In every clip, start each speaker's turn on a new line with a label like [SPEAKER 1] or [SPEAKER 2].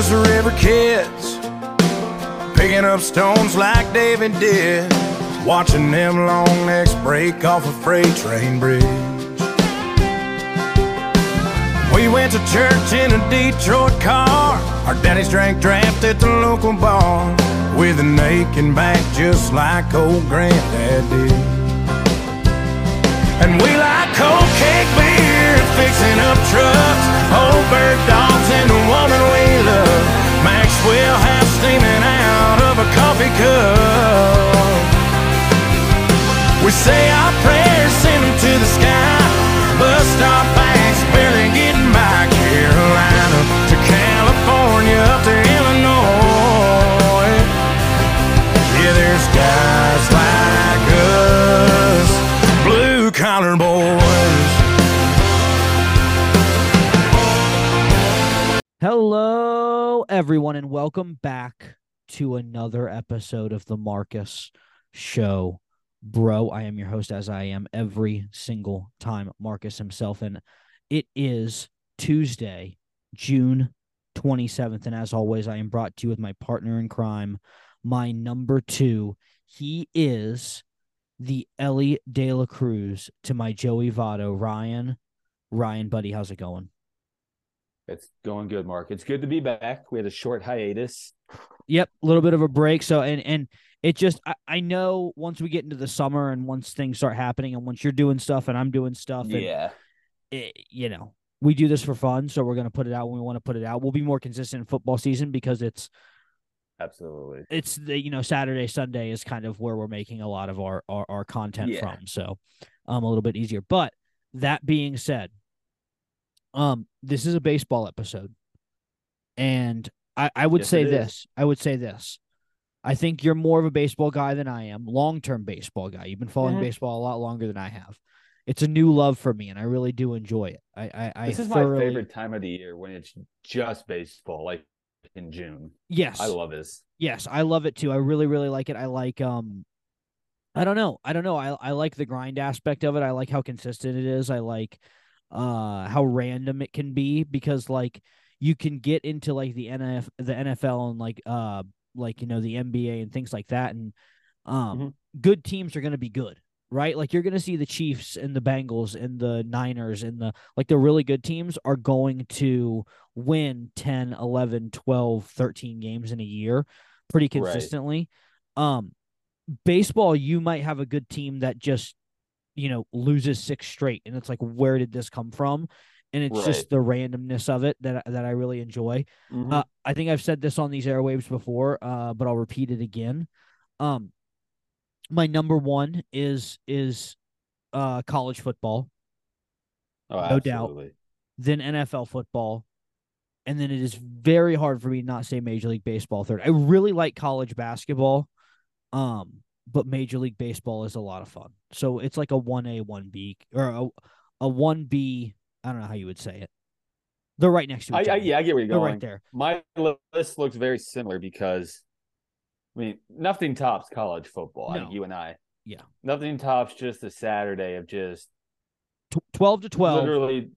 [SPEAKER 1] just river kids, picking up stones like David did, watching them long necks break off a freight train bridge. We went to church in a Detroit car. Our daddies drank draft at the local bar with an aching back just like old granddad did. And we like cold cake beer, fixing up trucks, old bird dogs, and the woman we love. Maxwell House steaming out of a coffee cup. We say our prayers, send them to the sky. Bus stop
[SPEAKER 2] Hello, everyone, and welcome back to another episode of the Marcus Show. Bro, I am your host, as I am every single time, Marcus himself. And it is Tuesday, June 27th. And as always, I am brought to you with my partner in crime, my number two. He is the Elly De La Cruz to my Joey Votto, Ryan. Ryan, buddy, how's it going?
[SPEAKER 3] It's going good, Mark. It's good to be back. We had a short hiatus.
[SPEAKER 2] Yep, a little bit of a break. So and and it just I, I know once we get into the summer and once things start happening and once you're doing stuff and I'm doing stuff and
[SPEAKER 3] Yeah.
[SPEAKER 2] it, you know we do this for fun so we're gonna put it out when we want to put it out. We'll be more consistent in football season because it's
[SPEAKER 3] Absolutely.
[SPEAKER 2] it's the you know Saturday Sunday is kind of where we're making a lot of our our, our content
[SPEAKER 3] Yeah.
[SPEAKER 2] from. So um a little bit easier. But that being said, um this is a baseball episode, and I I would
[SPEAKER 3] Yes,
[SPEAKER 2] say this. I would say this. I think you're more of a baseball guy than I am, long term baseball guy. You've been following
[SPEAKER 3] Mhm.
[SPEAKER 2] baseball a lot longer than I have. It's a new love for me, and I really do enjoy it. I I, I
[SPEAKER 3] This is
[SPEAKER 2] thoroughly,
[SPEAKER 3] my favorite time of the year when it's just baseball, like in June.
[SPEAKER 2] Yes,
[SPEAKER 3] I love this.
[SPEAKER 2] Yes, I love it too. I really, really like it. I like um I don't know. I don't know. I I like the grind aspect of it. I like how consistent it is. I like uh how random it can be because like you can get into like the NF the NFL and like uh like you know the NBA and things like that and um
[SPEAKER 3] Mhm.
[SPEAKER 2] good teams are going to be good. Right? Like you're going to see the Chiefs and the Bengals and the Niners and the like the really good teams are going to win 10, 11, 12, 13 games in a year pretty
[SPEAKER 3] Right.
[SPEAKER 2] consistently. Um baseball you might have a good team that just you know loses six straight and it's like where did this come from? And it's just the randomness of it that that I really enjoy.
[SPEAKER 3] Mhm.
[SPEAKER 2] Uh, I think I've said this on these airwaves before, uh, but I'll repeat it again. Um, my number one is is uh college football,
[SPEAKER 3] oh,
[SPEAKER 2] no doubt. then NFL football, and then it is very hard for me to not say Major League Baseball third. I really like college basketball, um, but Major League Baseball is a lot of fun. So it's like a one A, one B, or a a one B. I don't know how you would say it. They're right next to
[SPEAKER 3] I,
[SPEAKER 2] each
[SPEAKER 3] I,
[SPEAKER 2] other.
[SPEAKER 3] yeah, I get where you're
[SPEAKER 2] They're
[SPEAKER 3] going.
[SPEAKER 2] right there.
[SPEAKER 3] My list looks very similar because, I mean, nothing tops college football. I think you and I.
[SPEAKER 2] Yeah.
[SPEAKER 3] Nothing tops just a Saturday of just
[SPEAKER 2] Tw- Twelve to twelve.
[SPEAKER 3] literally,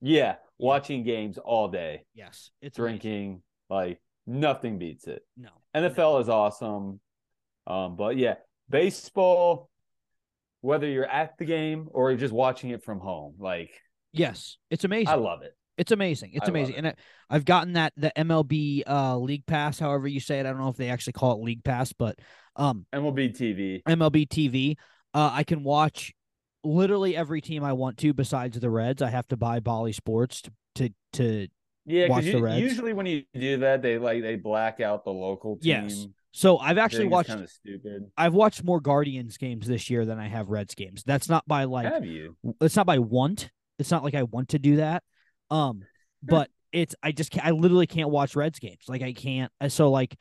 [SPEAKER 3] yeah, watching games all day,
[SPEAKER 2] Yes, it's amazing.
[SPEAKER 3] drinking. Like nothing beats it.
[SPEAKER 2] No,
[SPEAKER 3] NFL is awesome. Um, but yeah, baseball, whether you're at the game or you're just watching it from home, like
[SPEAKER 2] yes, it's amazing.
[SPEAKER 3] I love it.
[SPEAKER 2] It's amazing. It's
[SPEAKER 3] I
[SPEAKER 2] amazing.
[SPEAKER 3] it.
[SPEAKER 2] And I, I've gotten that the MLB uh League Pass, however you say it. I don't know if they actually call it League Pass, but um
[SPEAKER 3] MLB TV.
[SPEAKER 2] MLB TV. Uh I can watch literally every team I want to besides the Reds. I have to buy Bally Sports to to, to
[SPEAKER 3] Yeah,
[SPEAKER 2] watch
[SPEAKER 3] because
[SPEAKER 2] the Reds.
[SPEAKER 3] usually when you do that, they like they black out the local team.
[SPEAKER 2] Yes. So I've actually watched
[SPEAKER 3] kind of stupid.
[SPEAKER 2] I've watched more Guardians games this year than I have Reds games. That's not by like
[SPEAKER 3] Have you?
[SPEAKER 2] it's not by want. It's not like I want to do that. Um, but it's I just can't, I literally can't watch Reds games. Like I can't. uh, So like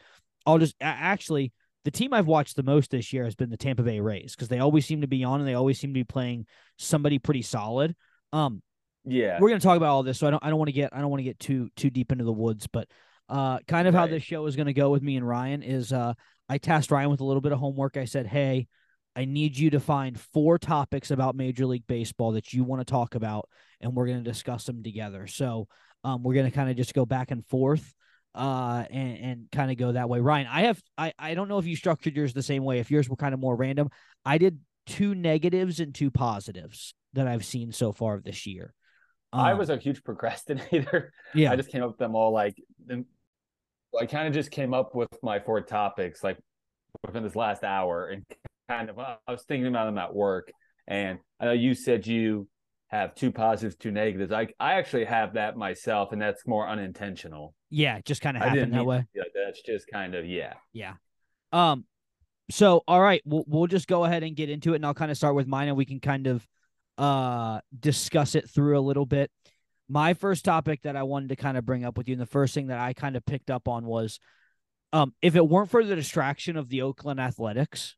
[SPEAKER 2] I'll just actually the team I've watched the most this year has been the Tampa Bay Rays because they always seem to be on and they always seem to be playing somebody pretty solid. Um,
[SPEAKER 3] Yeah.
[SPEAKER 2] we're gonna talk about all this, so I don't I don't want to get I don't want to get too too deep into the woods, but uh, kind of how this show is gonna go with me and Ryan is uh, I tasked Ryan with a little bit of homework. I said, hey. I need you to find four topics about Major League Baseball that you want to talk about, and we're going to discuss them together. So, um, we're going to kind of just go back and forth. uh and, and kind of go that way. Ryan, I have I I don't know if you structured yours the same way. If yours were kind of more random, I did two negatives and two positives that I've seen so far this year.
[SPEAKER 3] I
[SPEAKER 2] Um,
[SPEAKER 3] was a huge procrastinator.
[SPEAKER 2] yeah
[SPEAKER 3] I just came up with them all like I kind of just came up with my four topics like within this last hour and kind of I was thinking about them at work. And I know you said you have two positives, two negatives. I I actually have that myself, and that's more unintentional.
[SPEAKER 2] yeah, just kind of happened that way.
[SPEAKER 3] like. That's just kind of yeah.
[SPEAKER 2] Yeah. Um so all right, we'll we'll just go ahead and get into it and I'll kind of start with mine and we can kind of uh discuss it through a little bit. My first topic that I wanted to kind of bring up with you and the first thing that I kind of picked up on was um if it weren't for the distraction of the Oakland Athletics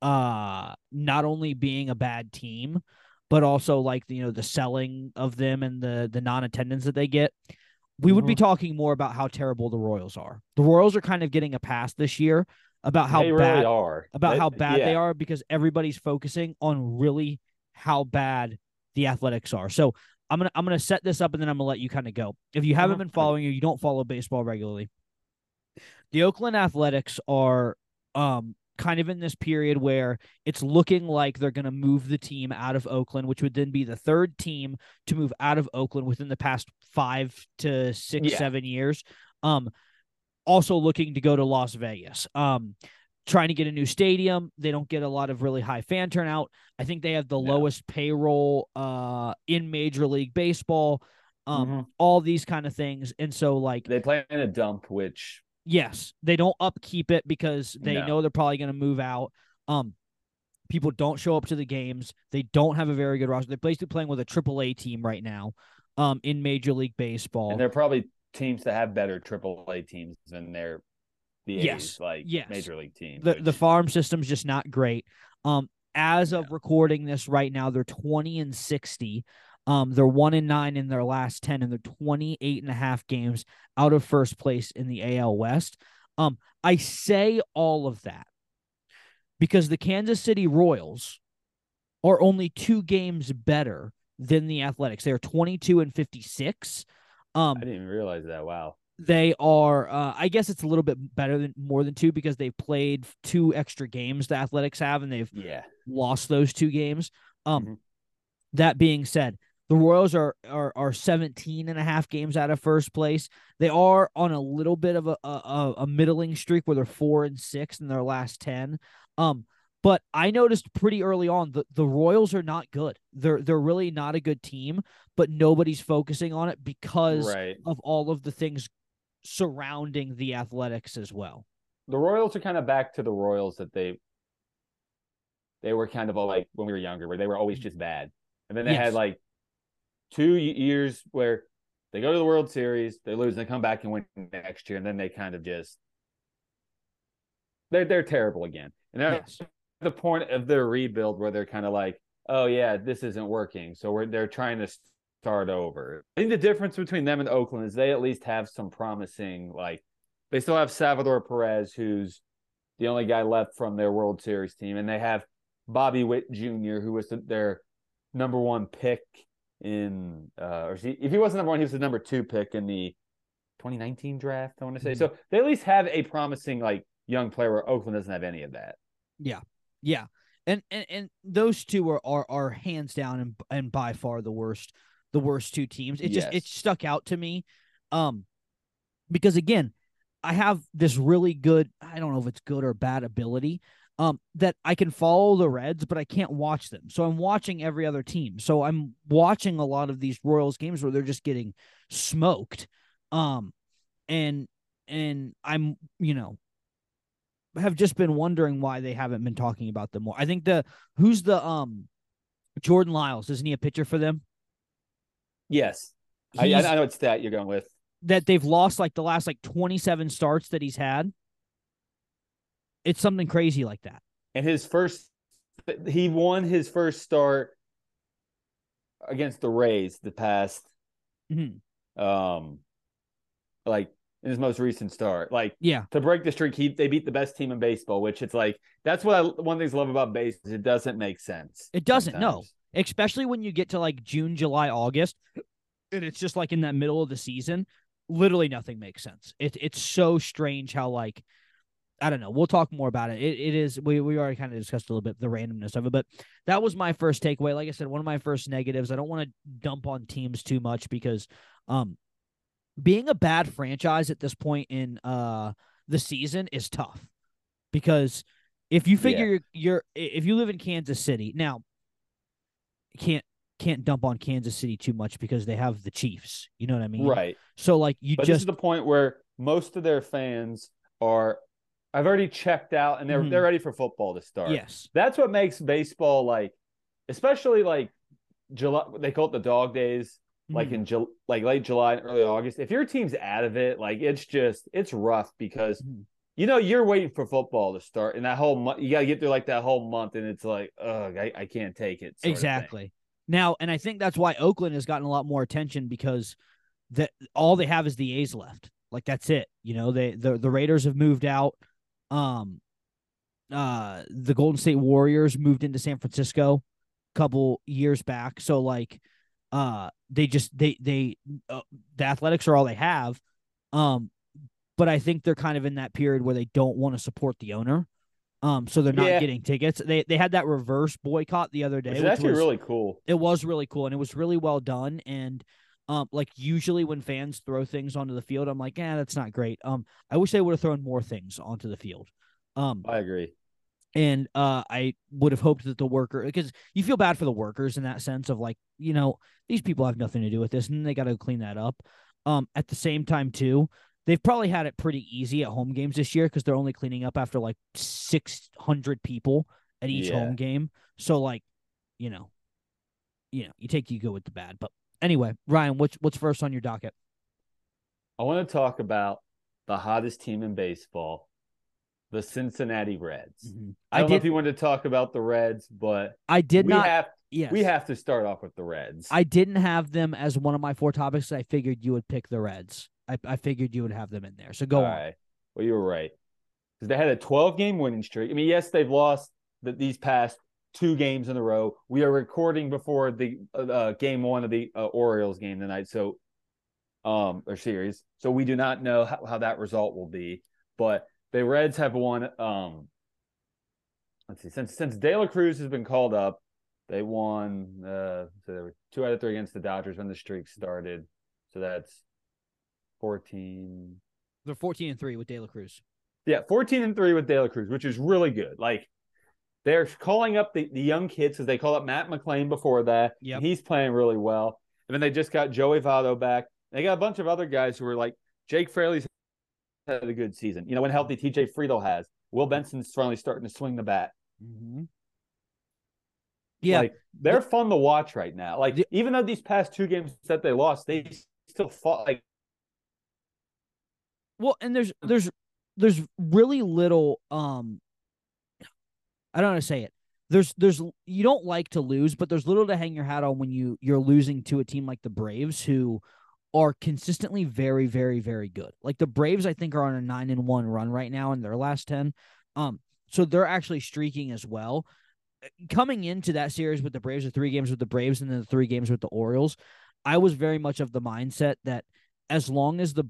[SPEAKER 2] uh not only being a bad team but also like you know the selling of them and the the non-attendance that they get we would be talking more about how terrible the Royals are. The Royals are kind of getting a pass this year about how
[SPEAKER 3] they
[SPEAKER 2] bad
[SPEAKER 3] really are
[SPEAKER 2] about
[SPEAKER 3] They-
[SPEAKER 2] how bad they are because everybody's focusing on really how bad the Athletics are. So I'm gonna I'm gonna set this up and then I'm gonna let you kind of go. If you haven't
[SPEAKER 3] Mhm.
[SPEAKER 2] been following or you don't follow baseball regularly, the Oakland Athletics are um kind of in this period where it's looking like they're going to move the team out of Oakland, which would then be the third team to move out of Oakland within the past five to six,
[SPEAKER 3] Yeah.
[SPEAKER 2] seven years. Um, also looking to go to Las Vegas. Um, trying to get a new stadium. They don't get a lot of really high fan turnout. I think they have the
[SPEAKER 3] No.
[SPEAKER 2] lowest payroll uh in Major League Baseball. Um,
[SPEAKER 3] Mhm.
[SPEAKER 2] all these kind of things, and so like
[SPEAKER 3] They play in a dump, which
[SPEAKER 2] Yes, they don't upkeep it because they
[SPEAKER 3] No.
[SPEAKER 2] know they're probably going to move out. Um, people don't show up to the games. They don't have a very good roster. They're basically playing with a triple A team right now, um, in Major League Baseball.
[SPEAKER 3] and they're probably teams that have better AAA teams than their the A's,
[SPEAKER 2] Yes,
[SPEAKER 3] like
[SPEAKER 2] yes.
[SPEAKER 3] major league teams.
[SPEAKER 2] the the farm system's just not great. Um, as of
[SPEAKER 3] Yeah.
[SPEAKER 2] recording this right now, they're twenty and sixty. Um, they're one and nine in their last ten, and they're 28 and a half games out of first place in the AL West. Um, I say all of that because the Kansas City Royals are only two games better than the Athletics. They are 22 and 56. Um,
[SPEAKER 3] I didn't even realize that. Wow.
[SPEAKER 2] They are uh, i guess it's a little bit better than more than two because they've played two extra games the athletics have and they've
[SPEAKER 3] Yeah.
[SPEAKER 2] lost those two games um
[SPEAKER 3] Mhm.
[SPEAKER 2] that being said the royals are, are are 17 and a half games out of first place they are on a little bit of a a, a middling streak where they're four and six in their last 10 um but I noticed pretty early on that the Royals are not good. They're they're really not a good team, but nobody's focusing on it because
[SPEAKER 3] Right.
[SPEAKER 2] of all of the things surrounding the athletics as well.
[SPEAKER 3] The Royals are kind of back to the Royals that they they were kind of all like when we were younger, where they were always just bad. And then they
[SPEAKER 2] Yes.
[SPEAKER 3] had like two years where they go to the World Series, they lose, they come back and win next year, and then they kind of just they're they're terrible again. And they're
[SPEAKER 2] Yes.
[SPEAKER 3] the point of their rebuild where they're kind of like, oh yeah, this isn't working, so we're they're trying to start over. I think the difference between them and Oakland is they at least have some promising like they still have Salvador Perez, who's the only guy left from their World Series team, and they have Bobby Witt Jr., who was the, their number one pick in, uh, or if he wasn't number one, he was the number two pick in the 2019 draft. I want to say
[SPEAKER 2] Mhm.
[SPEAKER 3] so. They at least have a promising like young player where Oakland doesn't have any of that.
[SPEAKER 2] Yeah, yeah. And and, and those two are, are are hands down and and by far the worst the worst two teams. It just it stuck out to me. Um because again, I have this really good I don't know if it's good or bad ability um that I can follow the Reds but I can't watch them. So I'm watching every other team. So I'm watching a lot of these Royals games where they're just getting smoked. Um and and I'm, you know, have just been wondering why they haven't been talking about them more. I think the who's the um Jordan Lyles, isn't he a pitcher for them?
[SPEAKER 3] Yes, I, I know what stat you're going with.
[SPEAKER 2] that they've lost like the last like 27 starts that he's had. It's something crazy like that.
[SPEAKER 3] And his first, he won his first start against the Rays the past,
[SPEAKER 2] Mhm.
[SPEAKER 3] um, like in his most recent start. Like
[SPEAKER 2] Yeah.
[SPEAKER 3] to break the streak, he they beat the best team in baseball, which it's like that's what I, one of the things I love about base is it doesn't make sense.
[SPEAKER 2] It doesn't, no. Especially when you get to like June, July, August, and it's just like in that middle of the season. literally nothing makes sense. It, it's so strange how like I don't know. We'll talk more about it. It it is we we already kind of discussed a little bit the randomness of it, but that was my first takeaway. Like I said, one of my first negatives. I don't want to dump on teams too much because um being a bad franchise at this point in uh the season is tough. Because if you figure you're, you're if you live in Kansas City, now can't can't dump on Kansas City too much because they have the Chiefs. You know what I mean?
[SPEAKER 3] Right.
[SPEAKER 2] So like you
[SPEAKER 3] But this
[SPEAKER 2] just
[SPEAKER 3] is the point where most of their fans are I've already checked out and they're
[SPEAKER 2] Mhm.
[SPEAKER 3] they're ready for football to start.
[SPEAKER 2] yes.
[SPEAKER 3] That's what makes baseball like especially like July they call it the dog days, like
[SPEAKER 2] Mhm.
[SPEAKER 3] in Ju- like late July and early August. If your team's out of it, like it's just it's rough because
[SPEAKER 2] Mhm.
[SPEAKER 3] You know you're waiting for football to start and that whole month you gotta get through like that whole month and it's like, ugh, I, I can't take it.
[SPEAKER 2] Exactly. Now, and I think that's why Oakland has gotten a lot more attention because that all they have is the A's left. Like that's it. You know, they the the Raiders have moved out. Um uh the Golden State Warriors moved into San Francisco a couple years back. So like uh they just they they uh, the Athletics are all they have. Um but I think they're kind of in that period where they don't want to support the owner. Um so they're not
[SPEAKER 3] Yeah.
[SPEAKER 2] getting tickets. They they had that reverse boycott the other day
[SPEAKER 3] which actually
[SPEAKER 2] was-
[SPEAKER 3] really cool.
[SPEAKER 2] it was really cool and it was really well done and um like usually when fans throw things onto the field i'm like yeah that's not great um i wish they would have thrown more things onto the field um
[SPEAKER 3] I agree.
[SPEAKER 2] and uh i would have hoped that the worker because you feel bad for the workers in that sense of like you know these people have nothing to do with this and they got to clean that up um at the same time too they've probably had it pretty easy at home games this year because they're only cleaning up after like 600 people at each
[SPEAKER 3] Yeah.
[SPEAKER 2] home game so like you know you know you take you go with the bad but anyway ryan what's what's first on your docket
[SPEAKER 3] I want to talk about the hottest team in baseball, the Cincinnati Reds.
[SPEAKER 2] Mm-hmm.
[SPEAKER 3] I
[SPEAKER 2] I
[SPEAKER 3] don't know if you wanted to talk about the Reds, but
[SPEAKER 2] i did
[SPEAKER 3] we
[SPEAKER 2] not
[SPEAKER 3] have
[SPEAKER 2] yes
[SPEAKER 3] we have to start off with the Reds.
[SPEAKER 2] i didn't have them as one of my four topics i figured you would pick the reds i, I figured you would have them in there so go
[SPEAKER 3] All
[SPEAKER 2] on
[SPEAKER 3] right. Well, you were right because they had a 12 game winning streak. I mean, yes, they've lost the, these past two games in a row. We are recording before the uh, uh, game one of the uh, Orioles game tonight, so um or series. So we do not know how, how that result will be, but the Reds have won. Um, let's see, since since De La Cruz has been called up, they won. Uh, so they were two out of three against the Dodgers when the streak started. So that's 14,
[SPEAKER 2] they're 14 and 3 with de la cruz
[SPEAKER 3] yeah, 14 and 3 with De La Cruz, which is really good. Like they're calling up the, the young kids because they call up Matt McLain before that. Yeah. He's playing really well. And then they just got Joey Votto back. They got a bunch of other guys who are like Jake Fraley's had a good season. You know, when healthy TJ Friedl has. Will Benson's finally starting to swing the bat.
[SPEAKER 2] mm-hmm. yeah
[SPEAKER 3] Like they're fun to watch right now. Like even though these past two games that they lost, they still fought like
[SPEAKER 2] Well, and there's there's there's really little um I don't know how to say it. There's there's you don't like to lose, but there's little to hang your hat on when you you're losing to a team like the Braves who are consistently very very very good. Like the Braves I think are on a 9 and 1 run right now in their last 10. Um so they're actually streaking as well. Coming into that series with the Braves, the three games with the Braves and then the three games with the Orioles, I was very much of the mindset that as long as the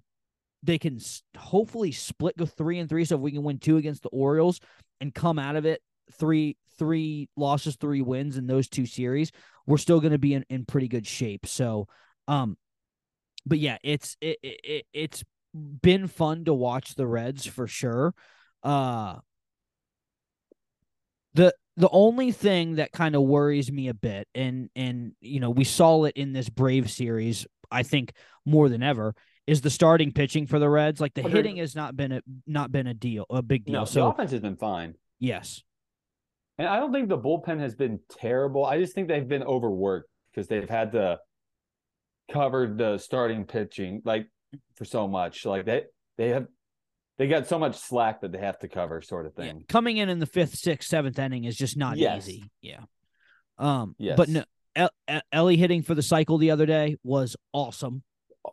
[SPEAKER 2] they can hopefully split go three and three. So if we can win two against the Orioles and come out of it three three losses, three wins in those two series, we're still going to be in, in pretty good shape. So, um, but yeah, it's it, it it- it's been fun to watch the Reds for sure. Uh, the the only thing that kind of worries me a bit, and and you know we saw it in this Brave series, I think more than ever, is the starting pitching for the Reds. Like the hitting has not been a not been a deal, a big deal.
[SPEAKER 3] no, the offense has been fine.
[SPEAKER 2] yes,
[SPEAKER 3] And I don't think the bullpen has been terrible. I just think they've been overworked because they've had to cover the starting pitching like for so much. Like they they have they got so much slack that they have to cover, sort of
[SPEAKER 2] yeah.
[SPEAKER 3] thing.
[SPEAKER 2] coming in in the fifth, sixth, seventh inning is just not
[SPEAKER 3] Yes.
[SPEAKER 2] easy. Yeah. Um.
[SPEAKER 3] Yes.
[SPEAKER 2] But no, El- El- Elly hitting for the cycle the other day was awesome.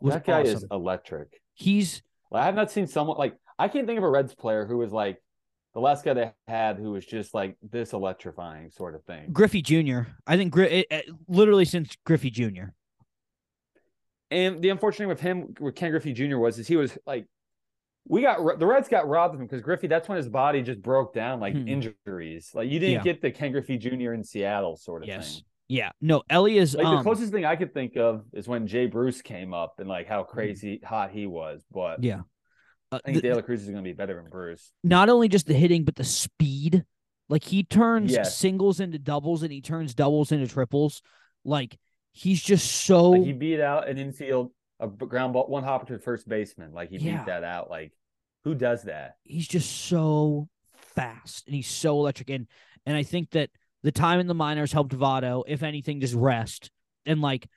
[SPEAKER 3] That guy is electric.
[SPEAKER 2] He's
[SPEAKER 3] I have not seen someone like I can't think of a Reds player who was like the last guy they had who was just like this electrifying sort of thing.
[SPEAKER 2] Griffey Jr. I think Gri- it, it- literally since Griffey Jr.
[SPEAKER 3] And the unfortunate thing with him, with Ken Griffey Jr. was, is he was like, we got the Reds got robbed of him because Griffey. That's when his body just broke down, like
[SPEAKER 2] Hmm.
[SPEAKER 3] injuries. Like you didn't
[SPEAKER 2] Yeah.
[SPEAKER 3] get the Ken Griffey Jr. in Seattle sort of
[SPEAKER 2] Yes.
[SPEAKER 3] thing.
[SPEAKER 2] Yeah. No, Elly is
[SPEAKER 3] Like the
[SPEAKER 2] um,
[SPEAKER 3] closest thing I could think of is when Jay Bruce came up and like how crazy hot he was. But
[SPEAKER 2] yeah. Uh,
[SPEAKER 3] I think
[SPEAKER 2] the-
[SPEAKER 3] De La Cruz is going to be better than Bruce.
[SPEAKER 2] not only just the hitting, but the speed. Like he turns
[SPEAKER 3] Yes.
[SPEAKER 2] singles into doubles and he turns doubles into triples. Like he's just so
[SPEAKER 3] Like he beat out an infield a ground ball one hopper to first baseman. Like he
[SPEAKER 2] Yeah.
[SPEAKER 3] beat that out. Like who does that?
[SPEAKER 2] he's just so fast and he's so electric. And and I think that the time in the minors helped Votto, if anything, just rest. And like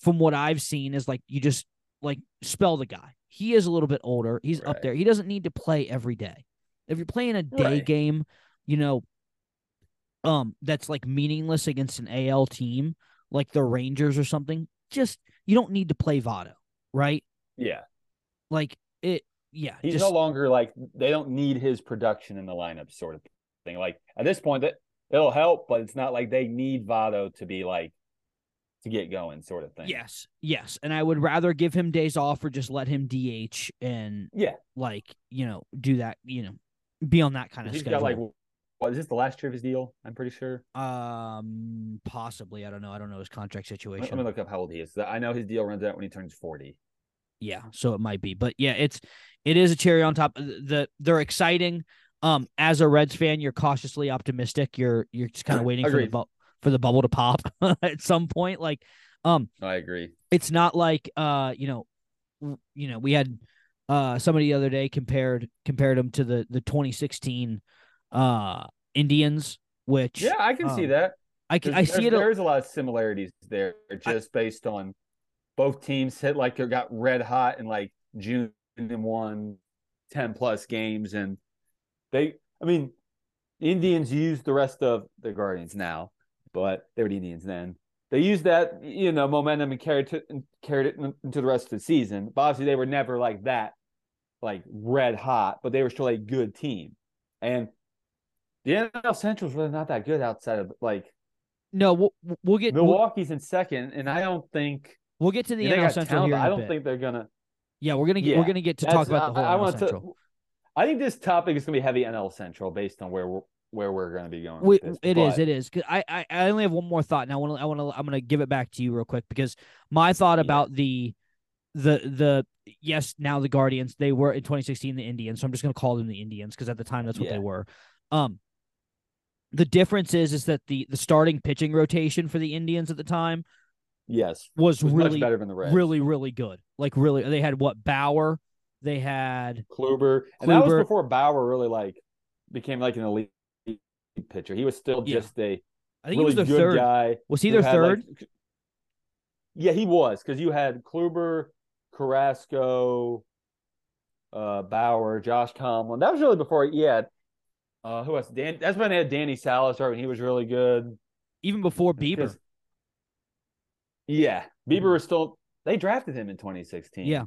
[SPEAKER 2] from what I've seen is like you just like spell the guy. He is a little bit older. He's up there. He doesn't need to play every day. If you're playing a day
[SPEAKER 3] Right.
[SPEAKER 2] game, you know, um, that's like meaningless against an AL team like the Rangers or something, just you don't need to play Votto, right?
[SPEAKER 3] Yeah.
[SPEAKER 2] Like it yeah.
[SPEAKER 3] He's
[SPEAKER 2] just,
[SPEAKER 3] no longer like they don't need his production in the lineup sort of thing. Like at this point that it'll help, but it's not like they need Votto to be like to get going sort of thing.
[SPEAKER 2] Yes, yes, and I would rather give him days off or just let him DH and
[SPEAKER 3] Yeah.
[SPEAKER 2] like you know do that you know be on that kind of
[SPEAKER 3] He's
[SPEAKER 2] schedule.
[SPEAKER 3] got like what is this the last year of his deal? I'm pretty sure.
[SPEAKER 2] um possibly I don't know I don't know his contract situation.
[SPEAKER 3] Let me look up how old he is. I know his deal runs out when he turns 40.
[SPEAKER 2] yeah, so it might be, but yeah, it's it is a cherry on top. The they're exciting. Um, as a Reds fan, you're cautiously optimistic. You're you're just kind of waiting for the bu- for the bubble to pop at some point. Like, um,
[SPEAKER 3] I agree.
[SPEAKER 2] it's not like uh you know w- you know we had uh somebody the other day compared compared them to the the 2016 uh Indians which
[SPEAKER 3] Yeah, I can see
[SPEAKER 2] um,
[SPEAKER 3] that.
[SPEAKER 2] I can I see it
[SPEAKER 3] There's a lot of similarities there, just based on both teams hit like they got red hot in like June and won ten plus games, and they. I mean, the Indians used the rest of the Guardians now, but they were the Indians then. They used that you know momentum and carried to and carried it in- into the rest of the season. But obviously, they were never like that, like red hot, but they were still a good team, and. The NL Central's really not that good outside of like
[SPEAKER 2] no we'll, we'll get we'll,
[SPEAKER 3] Milwaukee's in second, and I don't think
[SPEAKER 2] we'll get to the NL Central
[SPEAKER 3] talent,
[SPEAKER 2] here
[SPEAKER 3] I don't
[SPEAKER 2] bit.
[SPEAKER 3] think they're gonna.
[SPEAKER 2] yeah we're gonna get we're gonna get to talk about the whole
[SPEAKER 3] I
[SPEAKER 2] NL
[SPEAKER 3] want
[SPEAKER 2] Central
[SPEAKER 3] to. I think this topic is gonna be heavy NL Central based on where we're where we're gonna be going.
[SPEAKER 2] We,
[SPEAKER 3] this,
[SPEAKER 2] it is.
[SPEAKER 3] but-
[SPEAKER 2] It is. 'Cause I, I, I only have one more thought, and I want to. I want to. I'm going to give it back to you real quick because my thought
[SPEAKER 3] Yeah.
[SPEAKER 2] about the, the, the yes, now the Guardians. They were in 2016 the Indians, so I'm just going to call them the Indians because at the time that's what
[SPEAKER 3] Yeah.
[SPEAKER 2] they were. Um, the difference is is that the the starting pitching rotation for the Indians at the time
[SPEAKER 3] Yes,
[SPEAKER 2] was,
[SPEAKER 3] was
[SPEAKER 2] really
[SPEAKER 3] better than the Reds.
[SPEAKER 2] really really good. Like really, they had what Bauer. They had
[SPEAKER 3] Kluber, and that was before Bauer really like became like an elite pitcher. He was still
[SPEAKER 2] Yeah.
[SPEAKER 3] just a
[SPEAKER 2] I think
[SPEAKER 3] really
[SPEAKER 2] he was their
[SPEAKER 3] good
[SPEAKER 2] third.
[SPEAKER 3] guy.
[SPEAKER 2] Was he their third?
[SPEAKER 3] like- yeah, he was because you had Kluber, Carrasco, uh, Bauer, Josh Tomlin. That was really before had. Uh, who else? Dan. That's when they had Danny Salazar, and he was really good.
[SPEAKER 2] Even before Bieber.
[SPEAKER 3] Yeah, Bieber
[SPEAKER 2] Mhm.
[SPEAKER 3] was still. They drafted him in 2016.
[SPEAKER 2] Yeah.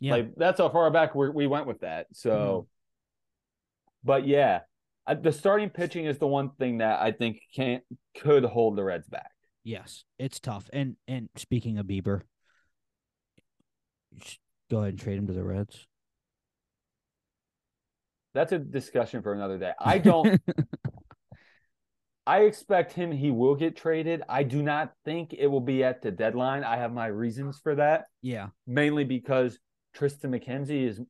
[SPEAKER 2] Yeah.
[SPEAKER 3] like that's how far back we we went with that. So,
[SPEAKER 2] Mm-hmm.
[SPEAKER 3] but yeah, I, the starting pitching is the one thing that I think can't could hold the Reds back.
[SPEAKER 2] Yes, it's tough. And and speaking of Bieber, go ahead and trade him to the Reds.
[SPEAKER 3] That's a discussion for another day. I don't. I expect him. He will get traded. I do not think it will be at the deadline. I have my reasons for that.
[SPEAKER 2] yeah,
[SPEAKER 3] mainly because Tristan McKenzie is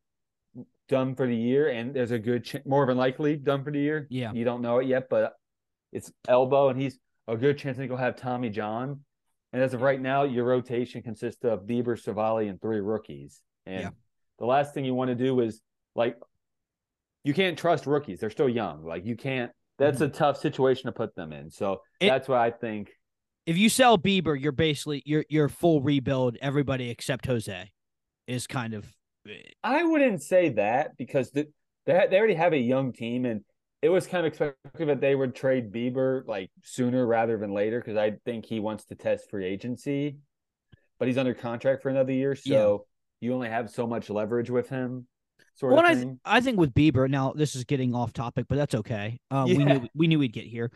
[SPEAKER 3] done for the year, and there's a good ch- more than likely done for the year.
[SPEAKER 2] Yeah.
[SPEAKER 3] you don't know it yet, but it's elbow, and he's a good chance that he'll have Tommy John. And as of right now, your rotation consists of Bieber, Civale, and three rookies. And
[SPEAKER 2] Yeah.
[SPEAKER 3] the last thing you want to do is like you can't trust rookies; they're still young. Like you can't. That's a tough situation to put them in. So
[SPEAKER 2] Mm-hmm. It-
[SPEAKER 3] that's why I think.
[SPEAKER 2] if you sell Bieber, you're basically you're you're full rebuild. Everybody except Jose is kind of
[SPEAKER 3] I wouldn't say that because the, they they already have a young team, and it was kind of expected that they would trade Bieber like sooner rather than later because I think he wants to test free agency, but he's under contract for another year, so you only have so much leverage with him. Sort
[SPEAKER 2] I, th- I think with Bieber now this is getting off topic, but that's okay. Um, we knew we knew we'd get here.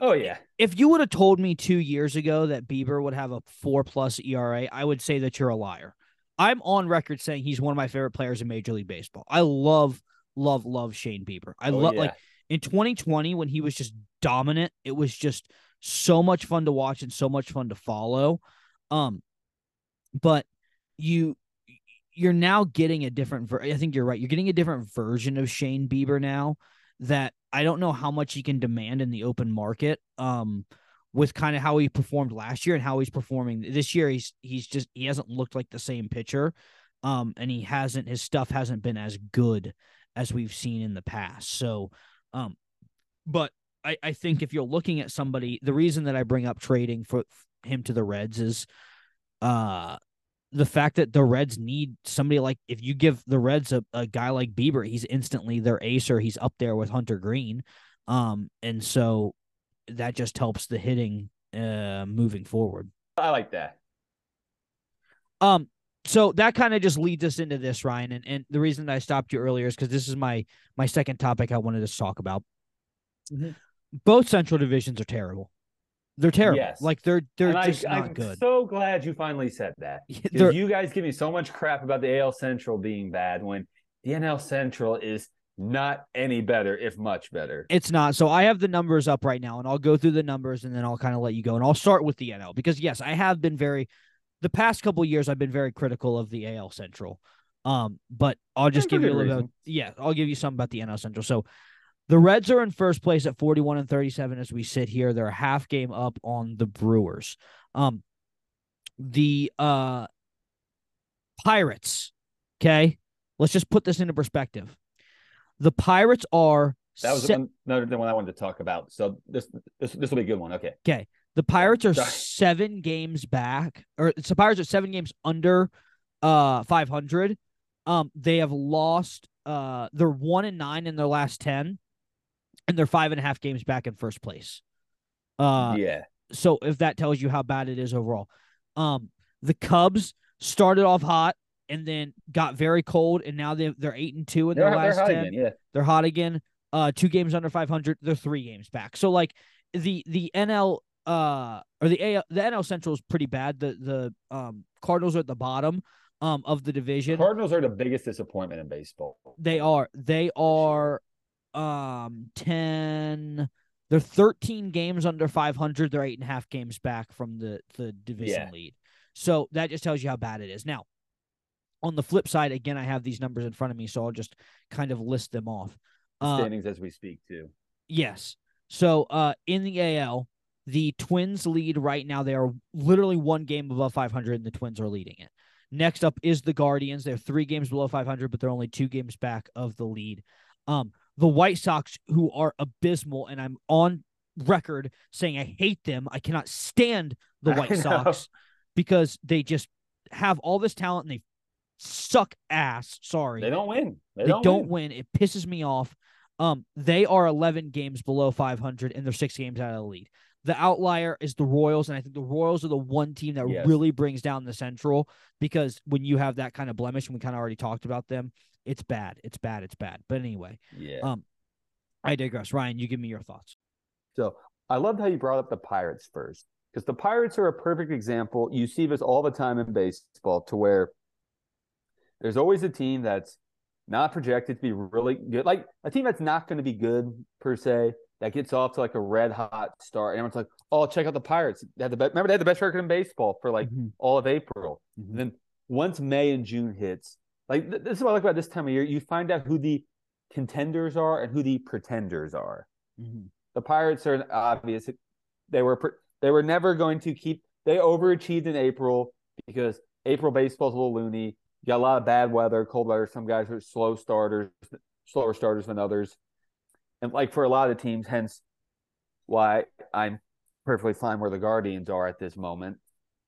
[SPEAKER 3] Oh yeah.
[SPEAKER 2] if you would have told me two years ago that Bieber would have a four plus ERA, I would say that you're a liar. I'm on record saying he's one of my favorite players in Major League Baseball. I love, love, love Shane Bieber. I
[SPEAKER 3] Oh,
[SPEAKER 2] love
[SPEAKER 3] yeah.
[SPEAKER 2] like in 2020 when he was just dominant. It was just so much fun to watch and so much fun to follow. Um, but you you're now getting a different. Ver- I think you're right. You're getting a different version of Shane Bieber now that I don't know how much he can demand in the open market. Um, with kind of how he performed last year and how he's performing this year, he's he's just he hasn't looked like the same pitcher. Um, and he hasn't his stuff hasn't been as good as we've seen in the past. So, um, but I I think if you're looking at somebody, the reason that I bring up trading for him to the Reds is, uh, the fact that the Reds need somebody like if you give the Reds a, a guy like Bieber, he's instantly their ace or he's up there with Hunter Greene. Um, and so that just helps the hitting uh moving forward.
[SPEAKER 3] I like that.
[SPEAKER 2] Um, so that kind of just leads us into this, Ryan. And, and the reason I stopped you earlier is because this is my my second topic I wanted to talk about.
[SPEAKER 3] Mhm.
[SPEAKER 2] Both central divisions are terrible. They're terrible.
[SPEAKER 3] Yes.
[SPEAKER 2] Like they're they're
[SPEAKER 3] And
[SPEAKER 2] just
[SPEAKER 3] I,
[SPEAKER 2] not
[SPEAKER 3] I'm
[SPEAKER 2] good.
[SPEAKER 3] so glad you finally said that. You guys give me so much crap about the AL Central being bad when the NL Central is not any better, if much better.
[SPEAKER 2] It's not. So I have the numbers up right now, and I'll go through the numbers, and then I'll kind of let you go. And I'll start with the NL because yes, I have been very. The past couple years, I've been very critical of the AL Central. Um, but I'll just give you a little bit.
[SPEAKER 3] reason.
[SPEAKER 2] Yeah, I'll give you some about the NL Central. So, the Reds are in first place at forty-one and thirty-seven as we sit here. They're a half game up on the Brewers. Um, the uh Pirates. Okay, let's just put this into perspective. The Pirates are
[SPEAKER 3] That was
[SPEAKER 2] se-
[SPEAKER 3] one, another one I wanted to talk about. So this this this will be a good one. Okay. Okay.
[SPEAKER 2] The Pirates are
[SPEAKER 3] Sorry.
[SPEAKER 2] seven games back, or the Pirates are seven games under uh 500. Um, they have lost. Uh, they're one and nine in their last ten, and they're five and a half games back in first place. Uh,
[SPEAKER 3] yeah.
[SPEAKER 2] so if that tells you how bad it is overall, um, the Cubs started off hot and then got very cold, and now they they're eight and two in
[SPEAKER 3] They're,
[SPEAKER 2] their
[SPEAKER 3] they're
[SPEAKER 2] last
[SPEAKER 3] hot
[SPEAKER 2] ten.
[SPEAKER 3] again. Yeah.
[SPEAKER 2] They're hot again. Uh, two games under 500. They're three games back. So like the the NL uh or the AL, the NL Central is pretty bad. The the um Cardinals are at the bottom um of the division.
[SPEAKER 3] Cardinals are the biggest disappointment in baseball.
[SPEAKER 2] They are they are um 10 they're 13 games under 500 they're eight and a half games back from the the division
[SPEAKER 3] Yeah.
[SPEAKER 2] lead so that just tells you how bad it is now on the flip side again i have these numbers in front of me so i'll just kind of list them off
[SPEAKER 3] The
[SPEAKER 2] uh,
[SPEAKER 3] standings as we speak too.
[SPEAKER 2] Yes. So uh in the AL, the Twins lead right now. They are literally one game above 500 and the Twins are leading it. Next up is the Guardians. They're 3 games below 500 but they're only 2 games back of the lead. Um the White Sox who are abysmal and I'm on record saying I hate them. I cannot stand the White. Sox because they just have all this talent and they suck ass. Sorry
[SPEAKER 3] They don't win. They,
[SPEAKER 2] they,
[SPEAKER 3] don't,
[SPEAKER 2] don't,
[SPEAKER 3] win.
[SPEAKER 2] win. It pisses me off. Um, they are 11 games below 500, and they're six games out of the lead. The outlier is the Royals, and I think the Royals are the one team that
[SPEAKER 3] Yes.
[SPEAKER 2] really brings down the Central because when you have that kind of blemish, and we kind of already talked about them, it's bad. It's bad. It's bad. But anyway,
[SPEAKER 3] Yeah.
[SPEAKER 2] um, I digress. Ryan, you give me your thoughts.
[SPEAKER 3] So I loved how you brought up the Pirates first, because the Pirates are a perfect example. You see this all the time in baseball, to where there's always a team that's not projected to be really good, like a team that's not going to be good per se, that gets off to like a red hot start, and everyone's like, "Oh, check out the Pirates! They had the best. Remember, they had the best record in baseball for like
[SPEAKER 2] Mhm.
[SPEAKER 3] all of April."
[SPEAKER 2] Mhm.
[SPEAKER 3] And then once May and June hits, like th- this is what I like about this time of year. You find out who the contenders are and who the pretenders are
[SPEAKER 2] Mhm.
[SPEAKER 3] the Pirates are obvious. They were pr- they were never going to keep. They overachieved in April because April baseball's a little loony. You got a lot of bad weather, cold weather. Some guys are slow starters, slower starters than others, and like for a lot of teams, hence why I'm perfectly fine where the Guardians are at this moment.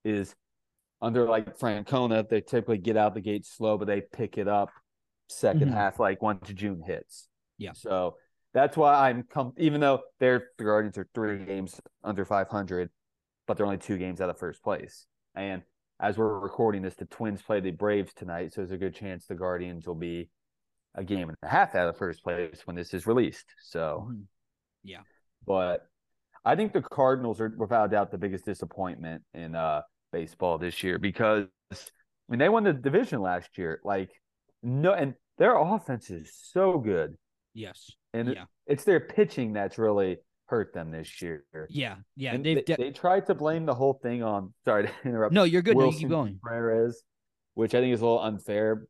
[SPEAKER 3] Is under like Francona, they typically get out the gate slow, but they pick it up 2nd
[SPEAKER 2] Mhm.
[SPEAKER 3] half, like once June hits.
[SPEAKER 2] Yeah.
[SPEAKER 3] So that's why I'm com- even though they're the Guardians are three games under 500, but they're only two games out of first place. And as we're recording this, the Twins play the Braves tonight, so there's a good chance the Guardians will be a game and a half out of first place when this is released. So,
[SPEAKER 2] Mhm. Yeah.
[SPEAKER 3] but I think the Cardinals are without doubt the biggest disappointment in uh baseball this year because I mean they won the division last year. Like no, and their offense is so good,
[SPEAKER 2] Yes.
[SPEAKER 3] and
[SPEAKER 2] Yeah.
[SPEAKER 3] it's their pitching that's really hurt them this year.
[SPEAKER 2] Yeah. Yeah.
[SPEAKER 3] They,
[SPEAKER 2] de-
[SPEAKER 3] they tried to blame the whole thing on. Sorry to interrupt.
[SPEAKER 2] no, you're good. No, you
[SPEAKER 3] Willson
[SPEAKER 2] keep going.
[SPEAKER 3] Contreras, which I think is a little unfair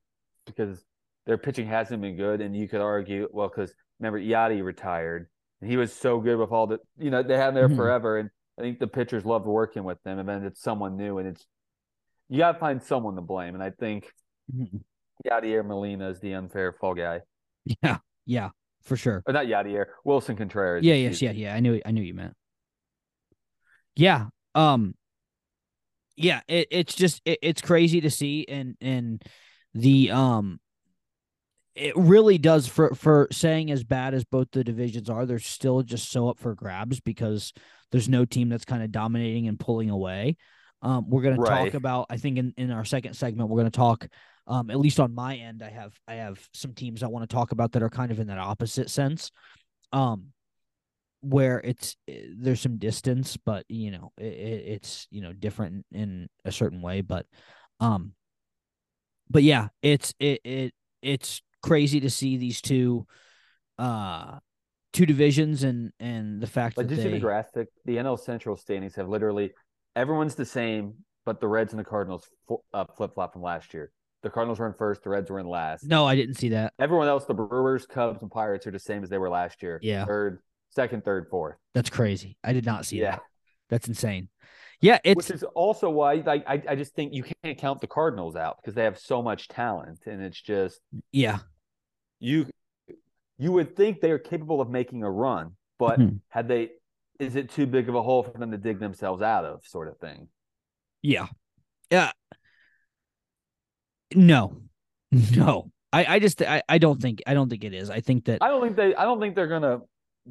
[SPEAKER 3] because their pitching hasn't been good, and you could argue, well, because remember Yadi retired, and he was so good with all the, you know, they had him there
[SPEAKER 2] Mhm.
[SPEAKER 3] forever, and I think the pitchers loved working with them, and then it's someone new, and it's you got to find someone to blame, and I think
[SPEAKER 2] Mhm.
[SPEAKER 3] Yadier Molina is the unfair fall guy,
[SPEAKER 2] Yeah. Yeah. For sure.
[SPEAKER 3] or not Yadier, Willson Contreras.
[SPEAKER 2] Yeah. Yes. Yeah. Yeah. I knew. I knew you meant. Yeah. Um. Yeah. It, it's just it, it's crazy to see, and and the um. It really does for for saying as bad as both the divisions are. They're still just so up for grabs because there's no team that's kind of dominating and pulling away. Um, we're gonna talk about. I think in in our second segment, we're gonna talk. Um, at least on my end, I have I have some teams I want to talk about that are kind of in that opposite sense. Um, where it's eh, there's some distance, but you know it, it's you know different in a certain way. But um, but yeah, it's it it it's crazy to see these two uh two divisions and and the fact
[SPEAKER 3] But
[SPEAKER 2] that
[SPEAKER 3] see
[SPEAKER 2] they
[SPEAKER 3] the graphic? The NL Central standings have literally everyone's the same, but the Reds and the Cardinals uh, flip flop from last year. The Cardinals were in first, the Reds were in last.
[SPEAKER 2] no, I didn't see that.
[SPEAKER 3] Everyone else, the Brewers, Cubs, and Pirates are the same as they were last year.
[SPEAKER 2] Yeah.
[SPEAKER 3] third, second, third, fourth.
[SPEAKER 2] That's crazy. I did not see
[SPEAKER 3] Yeah.
[SPEAKER 2] that. That's insane. Yeah, it's
[SPEAKER 3] Which is also why, like, I, I just think you can't count the Cardinals out because they have so much talent, and it's just
[SPEAKER 2] yeah,
[SPEAKER 3] you. You would think they are capable of making a run, but
[SPEAKER 2] Mhm.
[SPEAKER 3] had they, is it too big of a hole for them to dig themselves out of, sort of thing?
[SPEAKER 2] yeah, yeah. No, no. I I just I, I don't think I don't think it is. I think that
[SPEAKER 3] I don't think they. I don't think they're gonna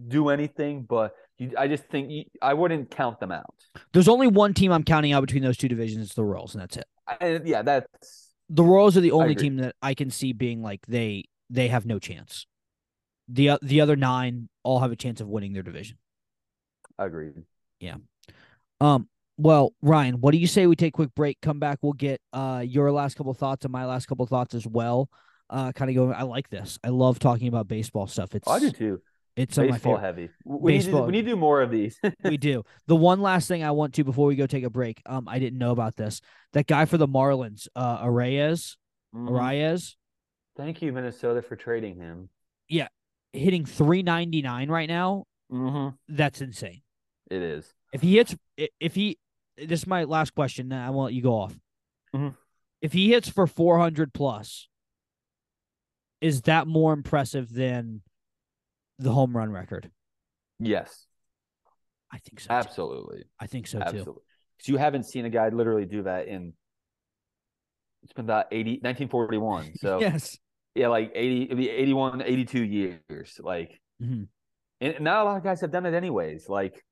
[SPEAKER 3] do anything, but you, I just think you, I wouldn't count them out.
[SPEAKER 2] there's only one team I'm counting out between those two divisions. It's the Royals, and that's it.
[SPEAKER 3] And yeah, that's
[SPEAKER 2] The Royals are the only team that I can see being like they they have no chance. The the other nine all have a chance of winning their division.
[SPEAKER 3] agreed. Yeah.
[SPEAKER 2] Um. Well, Ryan, what do you say we take a quick break? Come back. We'll get uh your last couple thoughts and my last couple thoughts as well. Uh, kind of going. I like this. I love talking about baseball stuff. It's
[SPEAKER 3] I do too.
[SPEAKER 2] it's
[SPEAKER 3] Baseball
[SPEAKER 2] favorite.
[SPEAKER 3] heavy. We need, to,
[SPEAKER 2] Baseball-
[SPEAKER 3] we need to do more of these.
[SPEAKER 2] we do. The one last thing I want to before we go take a break. Um, I didn't know about this. That guy for the Marlins, uh, Arraez,
[SPEAKER 3] Mhm.
[SPEAKER 2] Arraez,
[SPEAKER 3] Thank you, Minnesota, for trading him.
[SPEAKER 2] Yeah, hitting three ninety nine right now.
[SPEAKER 3] Mm-hmm.
[SPEAKER 2] That's insane.
[SPEAKER 3] It is.
[SPEAKER 2] If he hits, if he, this is my last question. Then I won't let you go off.
[SPEAKER 3] Mhm.
[SPEAKER 2] If he hits for four hundred plus, is that more impressive than the home run record?
[SPEAKER 3] Yes,
[SPEAKER 2] I think so. too.
[SPEAKER 3] absolutely,
[SPEAKER 2] I think so too.
[SPEAKER 3] absolutely. Because you haven't seen a guy literally do that in. It's been about 80, 1941. So
[SPEAKER 2] Yes.
[SPEAKER 3] yeah, like 80, it'd be 81, 82 years. Like,
[SPEAKER 2] Mhm.
[SPEAKER 3] and not a lot of guys have done it anyways. Like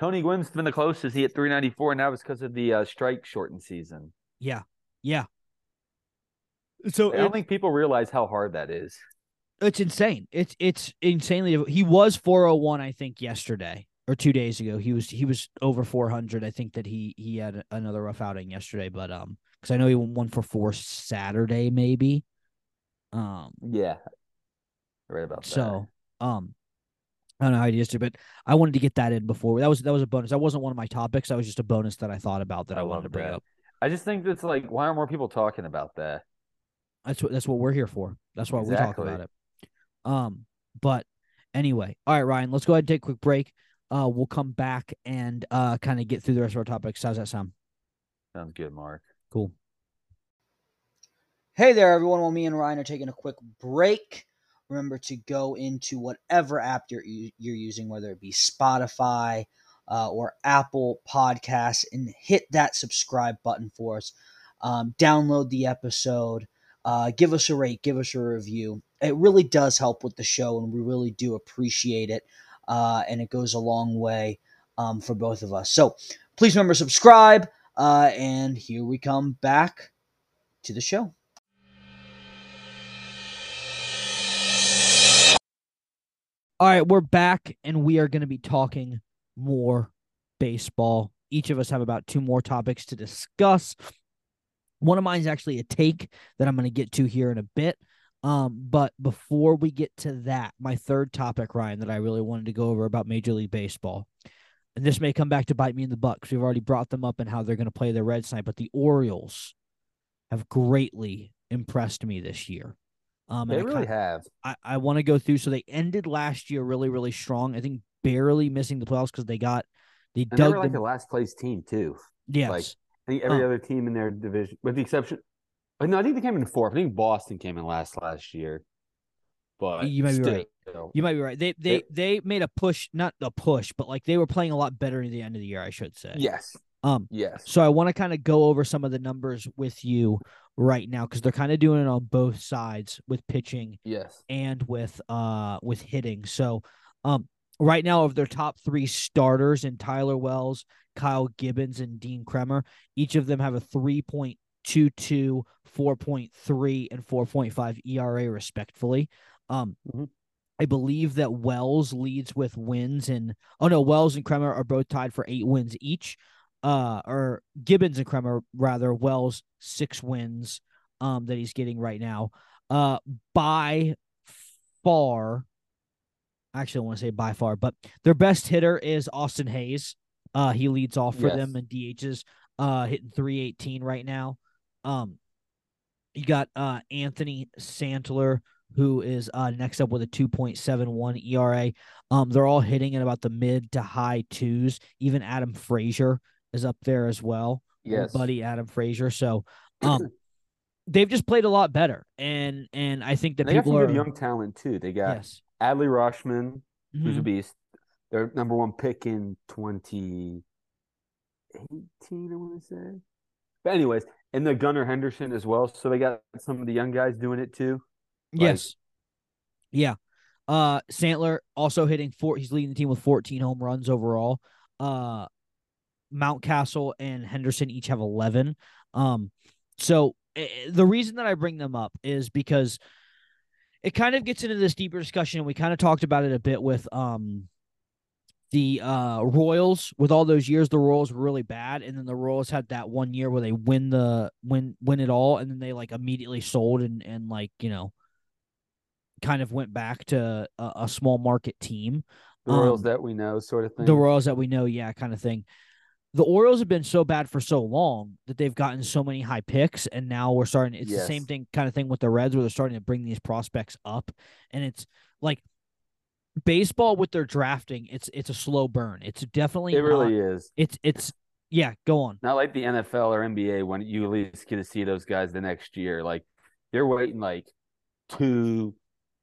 [SPEAKER 3] Tony Gwynn's been the closest. He hit 394, and that was because of the uh, strike shortened season.
[SPEAKER 2] Yeah. Yeah. So
[SPEAKER 3] I don't think people realize how hard that is.
[SPEAKER 2] It's insane. It's it's insanely. He was 401, I think, yesterday or two days ago. He was he was over 400. I think that he he had another rough outing yesterday, but um, because I know he won one for four Saturday, maybe. Um,
[SPEAKER 3] Yeah, I read about that.
[SPEAKER 2] so um, I don't know how he yesterday, but I wanted to get that in before. That was that was a bonus. That wasn't one of my topics. That was just a bonus that I thought about that I,
[SPEAKER 3] I
[SPEAKER 2] wanted to bring
[SPEAKER 3] that.
[SPEAKER 2] up.
[SPEAKER 3] I just think that's like, why aren't more people talking about that?
[SPEAKER 2] That's what that's what we're here for. That's why we talk
[SPEAKER 3] Exactly.
[SPEAKER 2] about it. Um, but anyway, all right, Ryan, let's go ahead and take a quick break. Uh, we'll come back and uh kind of get through the rest of our topics. How's that sound?
[SPEAKER 3] Sounds good, Mark.
[SPEAKER 2] Cool.
[SPEAKER 4] Hey there, everyone. While me and Ryan are taking a quick break, remember to go into whatever app you're you're using, whether it be Spotify uh, or Apple Podcasts, and hit that subscribe button for us. Um, download the episode. Uh, give us a rate. Give us a review. It really does help with the show, and we really do appreciate it. Uh, and it goes a long way um, for both of us. So please remember subscribe. Uh, and here we come back to the show.
[SPEAKER 2] All right, we're back and we are going to be talking more baseball. Each of us have about two more topics to discuss. One of mine is actually a take that I'm going to get to here in a bit. Um, but before we get to that, my third topic, Ryan, that I really wanted to go over about Major League Baseball, and this may come back to bite me in the butt because we've already brought them up and how they're going to play the Reds tonight, but the Orioles have greatly impressed me this year. Um,
[SPEAKER 3] They
[SPEAKER 2] and I
[SPEAKER 3] really
[SPEAKER 2] ki-
[SPEAKER 3] have.
[SPEAKER 2] I, I want to go through. So they ended last year really, really strong. I think barely missing the playoffs because they got they
[SPEAKER 3] And they
[SPEAKER 2] dug
[SPEAKER 3] were like
[SPEAKER 2] them.
[SPEAKER 3] a last place team too.
[SPEAKER 2] yes,
[SPEAKER 3] like, I think every
[SPEAKER 2] Huh.
[SPEAKER 3] other team in their division, with the exception. uh, No, I think they came in fourth. I think Boston came in last last year. But
[SPEAKER 2] You might be right.
[SPEAKER 3] still.
[SPEAKER 2] you might be right. They they they made a push, not a push, but like they were playing a lot better at the end of the year. I should say.
[SPEAKER 3] Yes.
[SPEAKER 2] Um.
[SPEAKER 3] Yes.
[SPEAKER 2] So I want to kind of go over some of the numbers with you right now because they're kind of doing it on both sides with pitching
[SPEAKER 3] Yes.
[SPEAKER 2] and with uh with hitting. So um right now of their top three starters in Tyler Wells, Kyle Gibson, and Dean Kremer, each of them have a 3.22, 4.3, and 4.5 ERA respectfully. Um
[SPEAKER 3] Mhm.
[SPEAKER 2] I believe that Wells leads with wins and oh no, Wells and Kremer are both tied for eight wins each. Uh or Gibson and Kremer rather, Wells six wins um that he's getting right now. Uh by far actually I want to say by far, but their best hitter is Austin Hays. Uh he leads off for them and DHs, uh hitting 318 right now. Um you got uh Anthony Santander who is uh next up with a 2.71 ERA. Um they're all hitting at about the mid to high twos. Even Adam Frazier is up there as well.
[SPEAKER 3] Yes.
[SPEAKER 2] buddy Adam Frazier. So um they've just played a lot better. And and I think that
[SPEAKER 3] they
[SPEAKER 2] people are
[SPEAKER 3] young talent too. They got
[SPEAKER 2] yes.
[SPEAKER 3] Adley Rutschman, who's a
[SPEAKER 2] Mhm.
[SPEAKER 3] beast. Their number one pick in 2018, I want to say. But anyways, and the Gunnar Henderson as well. So they got some of the young guys doing it too. Like-
[SPEAKER 2] Yes. Yeah. Uh Santander also hitting four he's leading the team with 14 home runs overall. Uh Mountcastle and Henderson each have 11. Um so eh, the reason that I bring them up is because it kind of gets into this deeper discussion and we kind of talked about it a bit with um the uh Royals with all those years the Royals were really bad and then the Royals had that one year where they win the win win it all and then they like immediately sold and and like you know kind of went back to a, a small market team
[SPEAKER 3] The Royals
[SPEAKER 2] Um,
[SPEAKER 3] that we know, sort of thing.
[SPEAKER 2] the Royals that we know yeah kind of thing the Orioles have been so bad for so long that they've gotten so many high picks and now we're starting it's the same thing kind of thing with the Reds where they're starting to bring these prospects up and it's like baseball with their drafting it's it's a slow burn it's definitely
[SPEAKER 3] it
[SPEAKER 2] not-
[SPEAKER 3] really is.
[SPEAKER 2] it's it's yeah go on
[SPEAKER 3] Not like the NFL or NBA when you at least get to see those guys the next year. Like they're waiting like two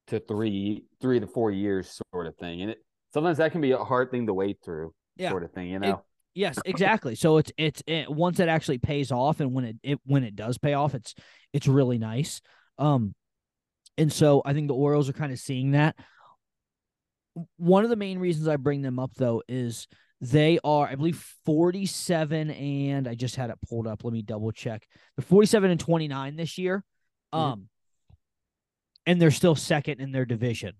[SPEAKER 3] to three, three to four years, sort of thing. And it sometimes that can be a hard thing to wait through,
[SPEAKER 2] Yeah.
[SPEAKER 3] sort of thing. You know,
[SPEAKER 2] Yes, exactly. So it's it's it, once it actually pays off, and when it, it when it does pay off, it's it's really nice. Um, and so I think the Orioles are kind of seeing that. One of the main reasons I bring them up though is they are, I believe, forty-seven, and I just had it pulled up. Let me double check. They're forty-seven and twenty-nine this year.
[SPEAKER 3] Mhm.
[SPEAKER 2] Um, and they're still second in their division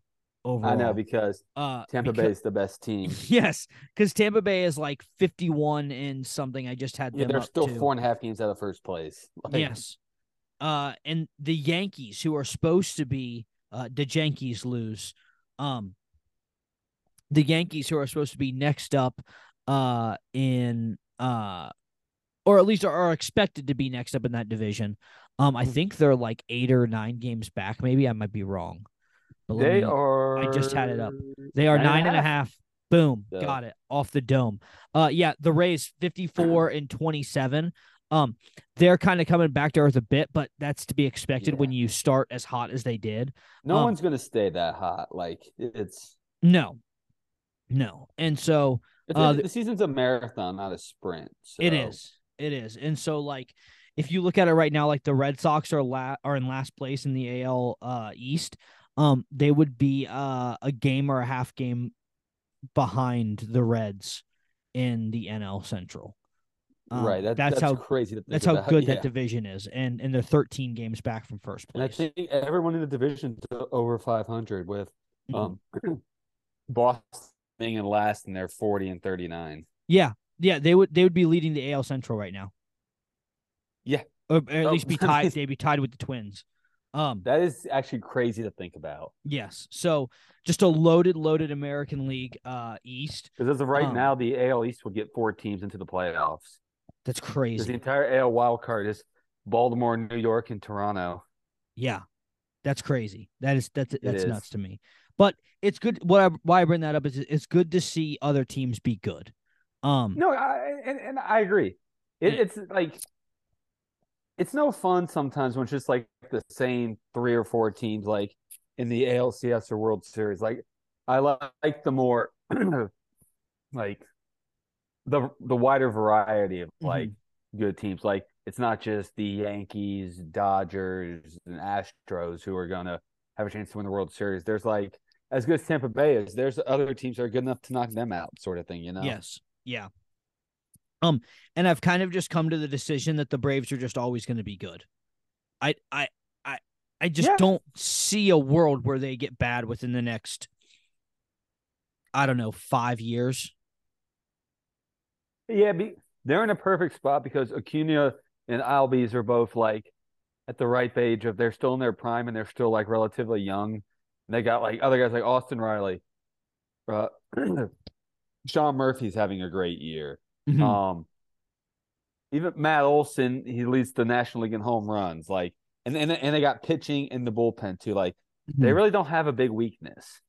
[SPEAKER 2] overall.
[SPEAKER 3] I know because
[SPEAKER 2] uh,
[SPEAKER 3] Tampa
[SPEAKER 2] becau-
[SPEAKER 3] Bay is the best team.
[SPEAKER 2] Yes, because Tampa Bay is like 51 and something. I just had
[SPEAKER 3] Yeah,
[SPEAKER 2] them
[SPEAKER 3] they're still
[SPEAKER 2] to.
[SPEAKER 3] four and a half games out of first place. Like,
[SPEAKER 2] Yes. Uh, and the Yankees, who are supposed to be, uh, the Yankees lose. Um, the Yankees, who are supposed to be next up, uh, in uh, or at least are, are expected to be next up in that division. Um, I
[SPEAKER 3] Mhm.
[SPEAKER 2] think they're like eight or nine games back. Maybe I might be wrong.
[SPEAKER 3] They are.
[SPEAKER 2] I just had it up. They are nine and a half. Boom.
[SPEAKER 3] So-
[SPEAKER 2] Got it. Off the dome. Uh yeah, the Rays 54 and 27. Um they're kind of coming back to earth a bit, but that's to be expected
[SPEAKER 3] Yeah.
[SPEAKER 2] when you start as hot as they did.
[SPEAKER 3] No
[SPEAKER 2] um,
[SPEAKER 3] one's gonna stay that hot. Like it's.
[SPEAKER 2] No. No. And so Uh,
[SPEAKER 3] the, season's a marathon, not a sprint.
[SPEAKER 2] it
[SPEAKER 3] so-
[SPEAKER 2] is. It is. And so like if you look at it right now like the Red Sox are la- are in last place in the AL uh East, um they would be uh a game or a half game behind the Reds in the NL Central. Um,
[SPEAKER 3] right. That,
[SPEAKER 2] that's,
[SPEAKER 3] that's,
[SPEAKER 2] how
[SPEAKER 3] crazy. Think
[SPEAKER 2] that's how good
[SPEAKER 3] yeah.
[SPEAKER 2] that division is, and and they're 13 games back from first
[SPEAKER 3] And I think everyone in the division over 500 with
[SPEAKER 2] Mhm.
[SPEAKER 3] um Boston being in last and they're 40 and 39.
[SPEAKER 2] Yeah, yeah, they would they would be leading the AL Central right now.
[SPEAKER 3] Yeah.
[SPEAKER 2] or, or at
[SPEAKER 3] Oh,
[SPEAKER 2] least be tied. They'd be tied with the Twins. Um,
[SPEAKER 3] That is actually crazy to think about.
[SPEAKER 2] yes. So just a loaded, loaded American League uh East.
[SPEAKER 3] Because as of right
[SPEAKER 2] Um,
[SPEAKER 3] now, the AL East would get four teams into the playoffs.
[SPEAKER 2] That's crazy.
[SPEAKER 3] the entire AL wild card is Baltimore, New York, and Toronto.
[SPEAKER 2] Yeah, that's crazy. That is that's that's
[SPEAKER 3] is.
[SPEAKER 2] nuts to me. But it's good. What I, why I bring that up is it's good to see other teams be good. Um,
[SPEAKER 3] No, I, and, and I agree. It, it's like it's no fun sometimes when it's just like the same three or four teams, like in the ALCS or World Series. Like I like the more like the the wider variety of mm-hmm. like good teams. Like it's not just the Yankees, Dodgers, and Astros who are gonna have a chance to win the World Series. There's like as good as Tampa Bay is. There's other teams that are good enough to knock them out, sort of thing. You know?
[SPEAKER 2] Yes. Yeah. Um, and I've kind of just come to the decision that the Braves are just always going to be good. I, I, I, I just
[SPEAKER 3] Yeah.
[SPEAKER 2] don't see a world where they get bad within the next, I don't know, five years.
[SPEAKER 3] Yeah, be, they're in a perfect spot because Acuna and Albies are both like at the ripe age of they're still in their prime and they're still like relatively young. And they got like other guys like Austin Riley. Uh, Sean Murphy's having a great year.
[SPEAKER 2] Mhm.
[SPEAKER 3] Um, even Matt Olson, he leads the National League in home runs. Like, and and and they got pitching in the bullpen too. Like, they
[SPEAKER 2] Mhm.
[SPEAKER 3] really don't have a big weakness.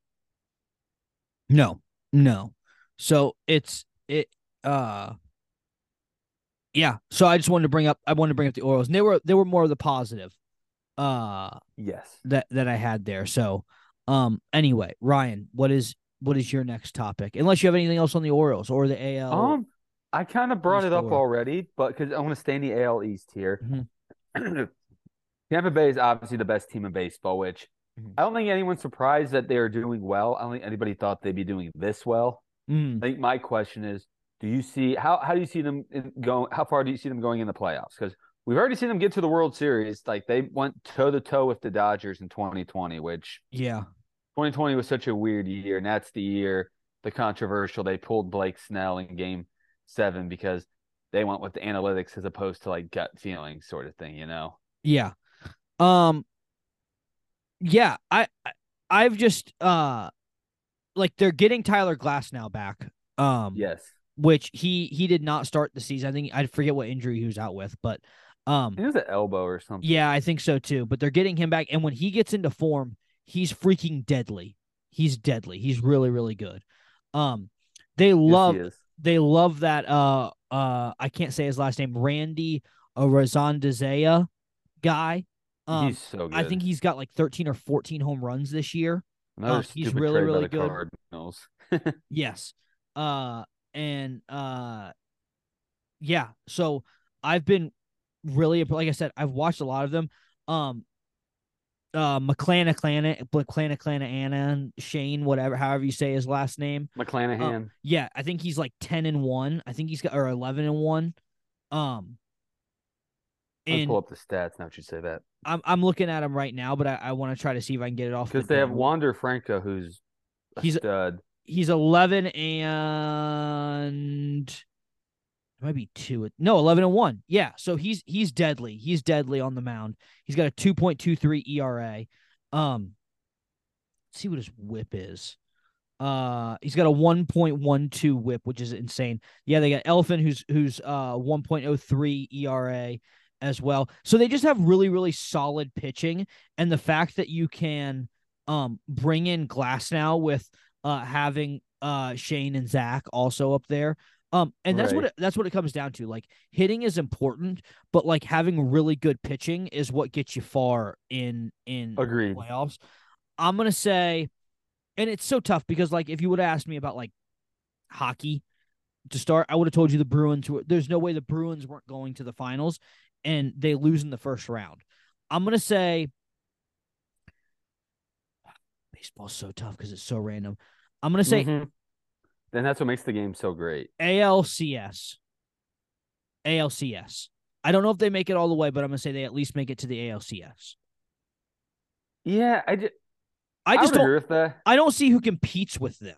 [SPEAKER 2] No, no. So it's it uh yeah. So I just wanted to bring up I wanted to bring up the Orioles. And they were they were more of the positive uh
[SPEAKER 3] Yes.
[SPEAKER 2] that that I had there. So um anyway, Ryan, what is what is your next topic? Unless you have anything else on the Orioles or the AL.
[SPEAKER 3] Um, I kind of brought it up already, but because I want to stay in the AL East here.
[SPEAKER 2] Mhm.
[SPEAKER 3] Tampa Bay is obviously the best team in baseball, which
[SPEAKER 2] Mhm.
[SPEAKER 3] I don't think anyone's surprised that they are doing well. I don't think anybody thought they'd be doing this well.
[SPEAKER 2] Mm,
[SPEAKER 3] I think my question is, do you see how how do you see them in going? How far do you see them going in the playoffs? Because we've already seen them get to the World Series. Like they went toe to toe with the Dodgers in 2020, which
[SPEAKER 2] yeah.
[SPEAKER 3] 2020 was such a weird year, and that's the year the controversial they pulled Blake Snell in Game Seven because they went with the analytics as opposed to like gut feeling sort of thing, you know?
[SPEAKER 2] Yeah. Um yeah, I I've just uh like they're getting Tyler Glasnow back. Um
[SPEAKER 3] Yes,
[SPEAKER 2] which he he did not start the season. I think I forget what injury he was out with, but um
[SPEAKER 3] it was an elbow or something.
[SPEAKER 2] yeah, I think so too. But they're getting him back and when he gets into form, he's freaking deadly. He's deadly. He's really really good. Um they love. They love that uh uh I can't say his last name, Randy Arozandazea guy. Um
[SPEAKER 3] he's so good.
[SPEAKER 2] I think he's got like 13 or 14 home runs this year. Um, he's really, really good.
[SPEAKER 3] Cardinals.
[SPEAKER 2] Yes. Uh and uh yeah, so I've been really like I said, I've watched a lot of them. Um uh McClana Clana McClana Clana Anna Shane, whatever, however you say his last name.
[SPEAKER 3] McClanahan.
[SPEAKER 2] Yeah, I think he's like 10 and 1. I think he's got or 11 and 1. Um
[SPEAKER 3] Let's
[SPEAKER 2] and
[SPEAKER 3] pull up the stats now that you say that.
[SPEAKER 2] I'm I'm looking at him right now, but I, I want to try to see if I can get it off.
[SPEAKER 3] Because
[SPEAKER 2] the
[SPEAKER 3] they have. Wander Franco, who's a
[SPEAKER 2] He's-
[SPEAKER 3] stud.
[SPEAKER 2] He's 11 and it might be two. No, 11 and one. Yeah, so he's he's deadly. He's deadly on the mound. He's got a 2.23 ERA. Um, see what his WHIP is. Uh, he's got a 1.12 WHIP, which is insane. Yeah, they got Eflin, who's who's uh 1.03 ERA as well. So they just have really really solid pitching, and the fact that you can um bring in Glasnow with uh having uh Shane and Zach also up there. Um, and that's what it, that's what it comes down to. Like hitting is important, but like having really good pitching is what gets you far in in
[SPEAKER 3] Agreed.
[SPEAKER 2] playoffs. I'm gonna say, and it's so tough because like if you would have asked me about like hockey to start, I would have told you the Bruins. Were, there's no way the Bruins weren't going to the finals, and they lose in the first round. I'm gonna say baseball's so tough because it's so random. I'm gonna say
[SPEAKER 3] Mhm. Then that's what makes the game so great.
[SPEAKER 2] ALCS. ALCS. I don't know if they make it all the way, but I'm gonna say they at least make it to the ALCS.
[SPEAKER 3] Yeah, I just
[SPEAKER 2] I just
[SPEAKER 3] would
[SPEAKER 2] don't.
[SPEAKER 3] agree with that.
[SPEAKER 2] I don't see who competes with them.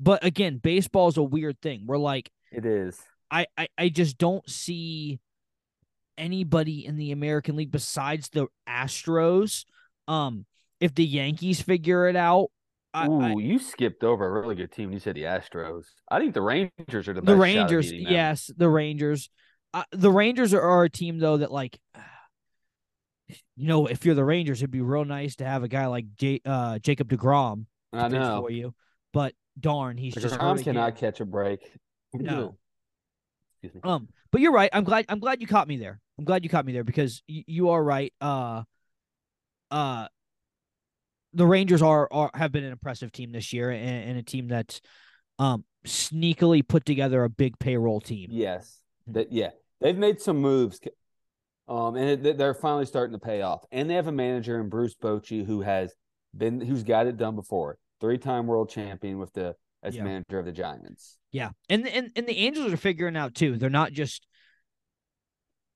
[SPEAKER 2] But again, baseball is a weird thing. We're like,
[SPEAKER 3] It is.
[SPEAKER 2] I, I, I just don't see anybody in the American League besides the Astros. Um, if the Yankees figure it out, I,
[SPEAKER 3] Ooh,
[SPEAKER 2] I,
[SPEAKER 3] you skipped over a really good team. You said the Astros. I think the Rangers are the best.
[SPEAKER 2] the Rangers, yes, the Rangers. Uh, the Rangers are, are a team though that like, you know, if you're the Rangers, it'd be real nice to have a guy like J- uh, Jacob Degrom
[SPEAKER 3] I know.
[SPEAKER 2] for you. But darn, he's just hurt
[SPEAKER 3] Degrom's
[SPEAKER 2] again.
[SPEAKER 3] cannot catch a break.
[SPEAKER 2] No.
[SPEAKER 3] Excuse me.
[SPEAKER 2] Um, but you're right. I'm glad. I'm glad you caught me there. I'm glad you caught me there because y- you are right. Uh, uh, the Rangers are are have been an impressive team this year and, and a team that's um sneakily put together a big payroll team.
[SPEAKER 3] Yes.
[SPEAKER 2] Mhm.
[SPEAKER 3] That yeah. They've made some moves. Um, and it, they're finally starting to pay off. And they have a manager in Bruce Bochy who has been who's got it done before. Three-time world champion with the as
[SPEAKER 2] Yeah.
[SPEAKER 3] manager of the Giants.
[SPEAKER 2] Yeah, and and and the Angels are figuring out too. They're not just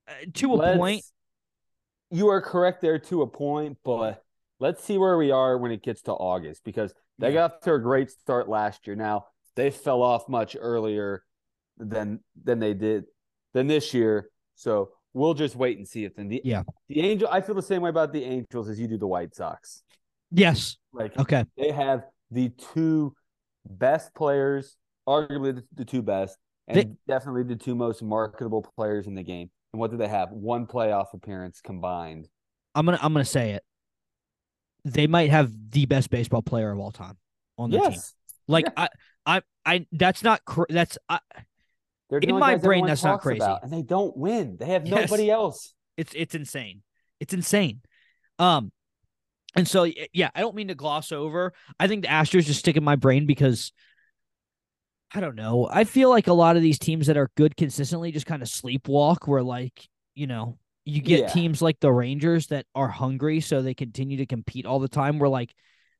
[SPEAKER 2] uh, to a
[SPEAKER 3] Let's-
[SPEAKER 2] point.
[SPEAKER 3] You are correct there to a point, but let's see where we are when it gets to August because they
[SPEAKER 2] Yeah.
[SPEAKER 3] got off to a great start last year. Now they fell off much earlier than than they did than this year. So we'll just wait and see if then the
[SPEAKER 2] Yeah.
[SPEAKER 3] the Angel. I feel the same way about the Angels as you do the White Sox.
[SPEAKER 2] Yes.
[SPEAKER 3] Like
[SPEAKER 2] Okay.
[SPEAKER 3] they have the two best players, arguably the, the two best, and
[SPEAKER 2] They-
[SPEAKER 3] definitely the two most marketable players in the game. And what do they have? One playoff appearance combined.
[SPEAKER 2] I'm gonna I'm gonna say it. They might have the best baseball player of all time on their team.
[SPEAKER 3] Yes,
[SPEAKER 2] Like
[SPEAKER 3] Yeah.
[SPEAKER 2] I I I that's not cr- that's I,
[SPEAKER 3] They're
[SPEAKER 2] In my brain, that's not crazy.
[SPEAKER 3] about, and they don't win. They have
[SPEAKER 2] Yes.
[SPEAKER 3] nobody else.
[SPEAKER 2] it's it's insane. It's insane. Um and so yeah, I don't mean to gloss over. I think the Astros just stick in my brain because I don't know. I feel like a lot of these teams that are good consistently just kind of sleepwalk where like, you know, you get
[SPEAKER 3] Yeah.
[SPEAKER 2] teams like the Rangers that are hungry so they continue to compete all the time where like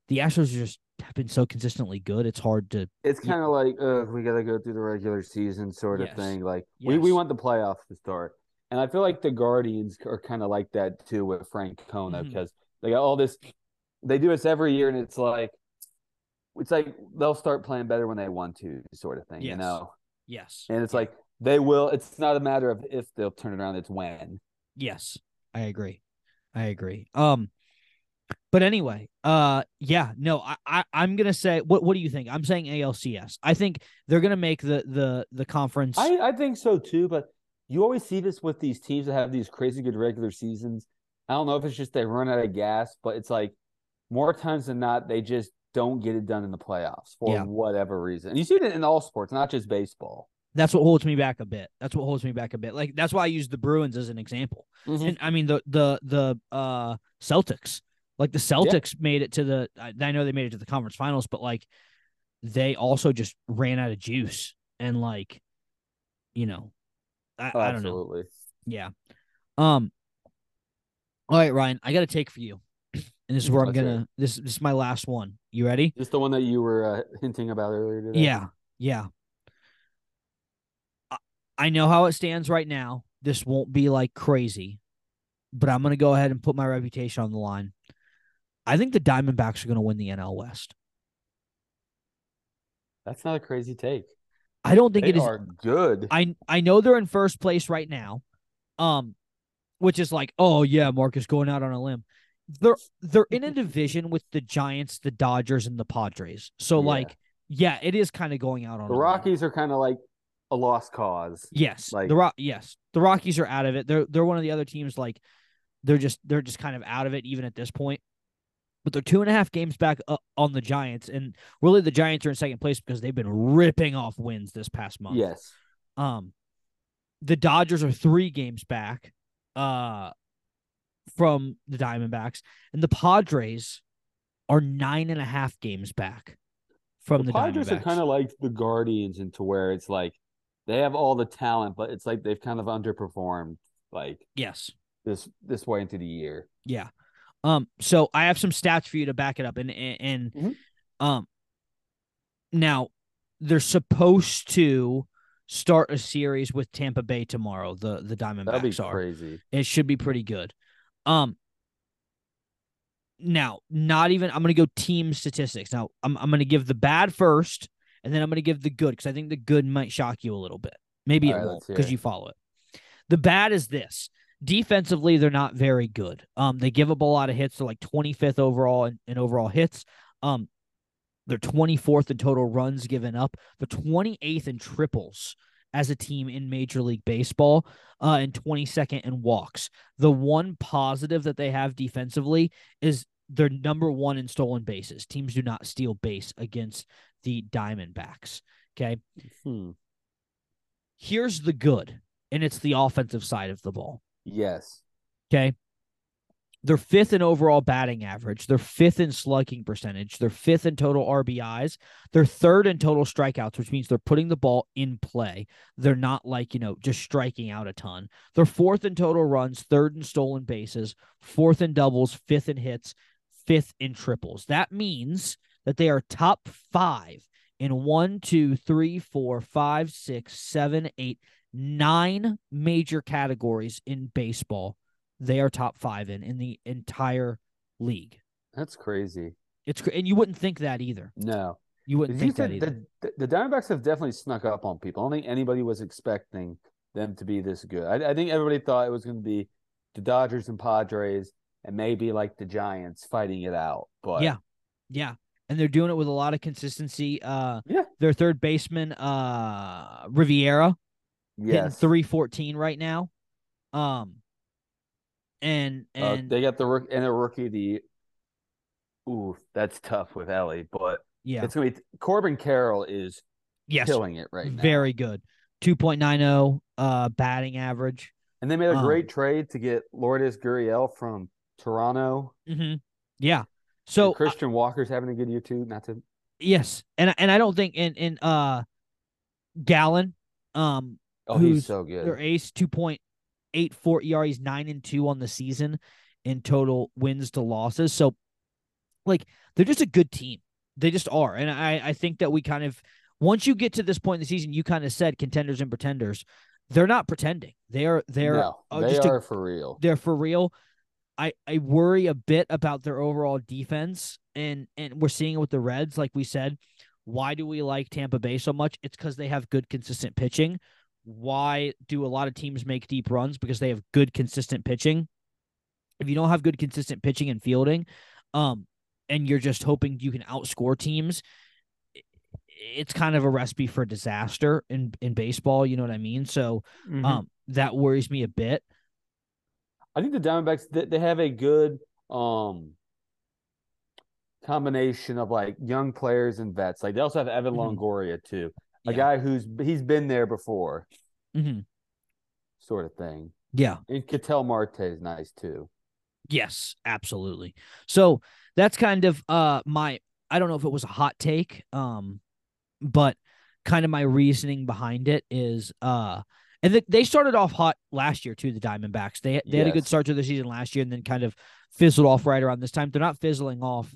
[SPEAKER 2] the Astros are just have been so consistently good. It's hard to
[SPEAKER 3] It's kind of like, uh, we got to go through the regular season sort of
[SPEAKER 2] Yes.
[SPEAKER 3] thing. Like we, we
[SPEAKER 2] Yes.
[SPEAKER 3] want the playoffs to start, and I feel like the Guardians are kind of like that too with
[SPEAKER 2] Francona
[SPEAKER 3] because they got all this. They do this every year, and it's like, it's like they'll start playing better when they want to, sort of thing, you know.
[SPEAKER 2] yes.
[SPEAKER 3] And it's like they will. It's not a matter of if they'll turn it around; it's when.
[SPEAKER 2] Yes, I agree. I agree. Um, but anyway, uh, yeah, no, I, I, I'm gonna say, what, what do you think? I'm saying ALCS. I think they're gonna make the the the conference.
[SPEAKER 3] I I think so too, but you always see this with these teams that have these crazy good regular seasons. I don't know if it's just they run out of gas, but it's like more times than not they just don't get it done in the playoffs for
[SPEAKER 2] Yeah.
[SPEAKER 3] whatever reason. And you see it in all sports, not just baseball.
[SPEAKER 2] That's what holds me back a bit. That's what holds me back a bit. Like that's why I use the Bruins as an example. And I mean the the the uh Celtics. Like the Celtics made it to the. I know they made it to the conference finals, but like they also just ran out of juice and like, you know, I,
[SPEAKER 3] Oh,
[SPEAKER 2] I don't know.
[SPEAKER 3] absolutely.
[SPEAKER 2] Yeah. Um. All right, Ryan, I got a take for you, and this is where I'm gonna. This this is my last one. You ready?
[SPEAKER 3] Just the one that you were uh, hinting about earlier today.
[SPEAKER 2] Yeah, yeah. I, know how it stands right now. This won't be like crazy, but I'm gonna go ahead and put my reputation on the line. I think the Diamondbacks are gonna win the NL West.
[SPEAKER 3] That's not a crazy take.
[SPEAKER 2] I don't think
[SPEAKER 3] They
[SPEAKER 2] it is.
[SPEAKER 3] are good.
[SPEAKER 2] I I know they're in first place right now, um, which is like, oh yeah, Marcus going out on a limb. They're they're in a division with the Giants, the Dodgers, and the Padres. So
[SPEAKER 3] Yeah.
[SPEAKER 2] like, yeah, it is kind of going out on
[SPEAKER 3] the
[SPEAKER 2] a limb.
[SPEAKER 3] Rockies are kind of like a lost cause.
[SPEAKER 2] Yes,
[SPEAKER 3] like-
[SPEAKER 2] the Rock. Yes, the Rockies are out of it. They're they're one of the other teams. Like, they're just they're just kind of out of it even at this point. But they're two and a half games back uh, on the Giants, and really the Giants are in second place because they've been ripping off wins this past month.
[SPEAKER 3] Yes.
[SPEAKER 2] Um, the Dodgers are three games back, uh, from the Diamondbacks, and the Padres are nine and a half games back from the,
[SPEAKER 3] the Padres
[SPEAKER 2] Diamondbacks.
[SPEAKER 3] are kind of like the Guardians into where it's like they have all the talent, but it's like they've kind of underperformed like
[SPEAKER 2] yes,
[SPEAKER 3] this this way into the year.
[SPEAKER 2] yeah. Um, so I have some stats for you to back it up, and and, and
[SPEAKER 3] Mhm.
[SPEAKER 2] um, now they're supposed to start a series with Tampa Bay tomorrow. The the
[SPEAKER 3] That'd be
[SPEAKER 2] Diamondbacks are.
[SPEAKER 3] crazy.
[SPEAKER 2] It should be pretty good. Um now, not even I'm gonna go team statistics. Now I'm I'm gonna give the bad first and then I'm going to give the good because I think the good might shock you a little bit. Maybe
[SPEAKER 3] All
[SPEAKER 2] it
[SPEAKER 3] right,
[SPEAKER 2] won't because you follow it. The bad is this. Defensively, they're not very good. Um, they give up a lot of hits. They're like 25th overall in, in overall hits. Um, they're 24th in total runs given up. They're 28th in triples as a team in Major League Baseball, uh, and 22nd in walks. The one positive that they have defensively is they're number one in stolen bases. Teams do not steal base against the Diamondbacks. Okay.
[SPEAKER 3] Hmm.
[SPEAKER 2] Here's the good, and it's the offensive side of the ball.
[SPEAKER 3] Yes.
[SPEAKER 2] Okay. They're fifth in overall batting average. They're fifth in slugging percentage. They're fifth in total RBIs. They're third in total strikeouts, which means they're putting the ball in play. They're not like, you know, just striking out a ton. They're fourth in total runs, third in stolen bases, fourth in doubles, fifth in hits, fifth in triples. That means that they are top five in one, two, three, four, five, six, seven, eight, nine major categories in baseball they are top five in in the entire league.
[SPEAKER 3] That's crazy.
[SPEAKER 2] It's and you wouldn't think that either.
[SPEAKER 3] No.
[SPEAKER 2] You wouldn't
[SPEAKER 3] You
[SPEAKER 2] think that either.
[SPEAKER 3] the, the, Diamondbacks have definitely snuck up on people. I don't think anybody was expecting them to be this good. I, I think everybody thought it was going to be the Dodgers and Padres and maybe like the Giants fighting it out. But
[SPEAKER 2] Yeah. Yeah, and they're doing it with a lot of consistency. Uh,
[SPEAKER 3] Yeah.
[SPEAKER 2] their third baseman, uh, Rivera, hitting three fourteen right now. Um, and
[SPEAKER 3] Uh,
[SPEAKER 2] and
[SPEAKER 3] they got the rook and a rookie. The ooh, that's tough with Elly, but
[SPEAKER 2] yeah,
[SPEAKER 3] it's gonna be Corbin Carroll is
[SPEAKER 2] yes,
[SPEAKER 3] killing it right now.
[SPEAKER 2] very good. Two point nine zero uh batting average.
[SPEAKER 3] and they made a
[SPEAKER 2] um,
[SPEAKER 3] great trade to get Lourdes Gurriel from Toronto.
[SPEAKER 2] Mm-hmm. Yeah.
[SPEAKER 3] So
[SPEAKER 2] So uh,
[SPEAKER 3] Christian Walker's having a good year too. Not to
[SPEAKER 2] yes, and and I don't think in in uh Gallen, um,
[SPEAKER 3] oh, he's so good.
[SPEAKER 2] their ace two point eight four ERA. He's nine and two on the season in total wins to losses. So, like, they're just a good team. They just are, and I I think that we kind of once you get to this point in the season, you kind of said contenders and pretenders. They're not pretending. They are they're
[SPEAKER 3] no,
[SPEAKER 2] uh,
[SPEAKER 3] they
[SPEAKER 2] just a
[SPEAKER 3] are for real.
[SPEAKER 2] they're for real. I I worry a bit about their overall defense, and and we're seeing it with the Reds. Like we said, why do we like Tampa Bay so much? It's because they have good, consistent pitching. Why do a lot of teams make deep runs? Because they have good, consistent pitching. If you don't have good, consistent pitching and fielding, um, and you're just hoping you can outscore teams, it's kind of a recipe for disaster in in baseball. You know what I mean? So,
[SPEAKER 3] Mhm.
[SPEAKER 2] um, that worries me a bit.
[SPEAKER 3] I think the Diamondbacks they, they have a good um combination of like young players and vets. Like they also have Evan
[SPEAKER 2] Mhm.
[SPEAKER 3] Longoria too, a
[SPEAKER 2] Yeah.
[SPEAKER 3] guy who's he's been there before,
[SPEAKER 2] hmm
[SPEAKER 3] sort of thing.
[SPEAKER 2] Yeah.
[SPEAKER 3] And Ketel Marte is nice too.
[SPEAKER 2] Yes, absolutely. So that's kind of uh my I don't know if it was a hot take, um, but kind of my reasoning behind it is uh and th- they started off hot last year too, the Diamondbacks. They they had a good start to the season last year and then kind of fizzled off right around this time. They're not fizzling off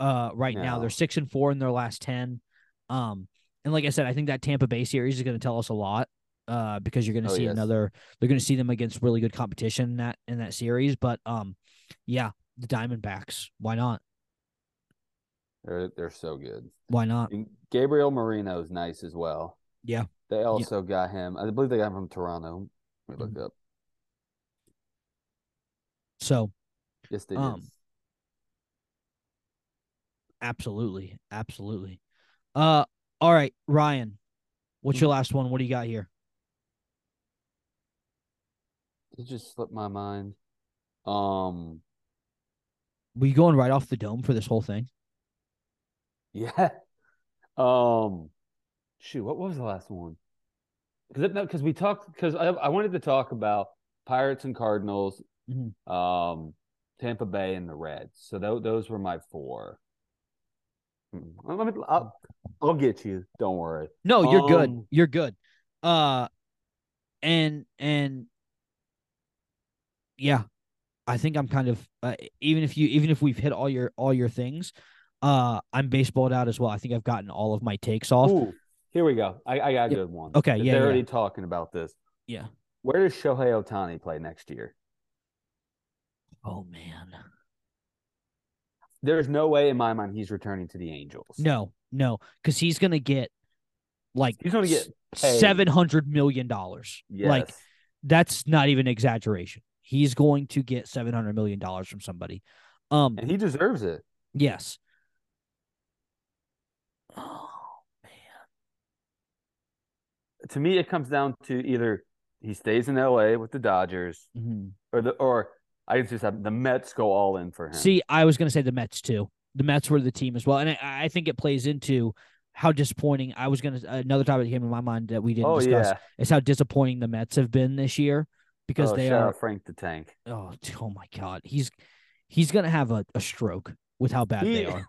[SPEAKER 2] uh right now. They're six and four in their last ten. Um and like I said, I think that Tampa Bay series is going to tell us a lot. Uh, because you're going to
[SPEAKER 3] Oh,
[SPEAKER 2] see
[SPEAKER 3] yes.
[SPEAKER 2] another, they're going to see them against really good competition in that in that series. But um, yeah, the Diamondbacks. Why not?
[SPEAKER 3] They're they're so good.
[SPEAKER 2] Why not?
[SPEAKER 3] And Gabriel Moreno is nice as well.
[SPEAKER 2] Yeah.
[SPEAKER 3] They also got him. I believe they got him from Toronto. Let me
[SPEAKER 2] Mm-hmm.
[SPEAKER 3] look up.
[SPEAKER 2] So
[SPEAKER 3] Yes, they
[SPEAKER 2] Um,
[SPEAKER 3] did.
[SPEAKER 2] absolutely, absolutely. Uh, all right, Ryan, what's
[SPEAKER 3] Mm-hmm.
[SPEAKER 2] your last one? What do you got here?
[SPEAKER 3] It just slipped my mind. Um,
[SPEAKER 2] Were you going right off the dome for this whole thing?
[SPEAKER 3] yeah. Um, shoot, what was the last one? Because because we talked because I I wanted to talk about Pirates and Cardinals,
[SPEAKER 2] Mhm.
[SPEAKER 3] um, Tampa Bay and the Reds. So those those were my four. Hmm. Let me, I'll, I'll get you. Don't worry.
[SPEAKER 2] No, you're good.
[SPEAKER 3] Um,
[SPEAKER 2] You're good. Uh, and and yeah, I think I'm kind of uh, even if you even if we've hit all your all your things, uh, I'm baseballed out as well. I think I've gotten all of my takes off.
[SPEAKER 3] Ooh, here we go. I, I got a good one.
[SPEAKER 2] Okay, yeah,
[SPEAKER 3] They're
[SPEAKER 2] yeah.
[SPEAKER 3] already talking about this.
[SPEAKER 2] Yeah.
[SPEAKER 3] Where does Shohei Ohtani play next year?
[SPEAKER 2] Oh man.
[SPEAKER 3] There's no way in my mind he's returning to the Angels.
[SPEAKER 2] No, no, because he's gonna get like
[SPEAKER 3] He's going to get
[SPEAKER 2] seven hundred million dollars.
[SPEAKER 3] Yes.
[SPEAKER 2] Like that's not even exaggeration. He's going to get seven hundred million dollars from somebody. Um,
[SPEAKER 3] and he deserves it.
[SPEAKER 2] yes.
[SPEAKER 3] To me, it comes down to either he stays in LA with the Dodgers,
[SPEAKER 2] man.
[SPEAKER 3] or the or I can just have the Mets go all in for him.
[SPEAKER 2] See, I was going to say the Mets too. The Mets were the team as well, and I, I think it plays into how disappointing. I was going to another topic that came to my mind that we didn't
[SPEAKER 3] oh
[SPEAKER 2] discuss
[SPEAKER 3] yeah,
[SPEAKER 2] is how disappointing the Mets have been this year because
[SPEAKER 3] oh,
[SPEAKER 2] they are.
[SPEAKER 3] Frank the Tank.
[SPEAKER 2] Oh, oh my God, he's he's going to have a, a stroke with how bad
[SPEAKER 3] He-
[SPEAKER 2] they are.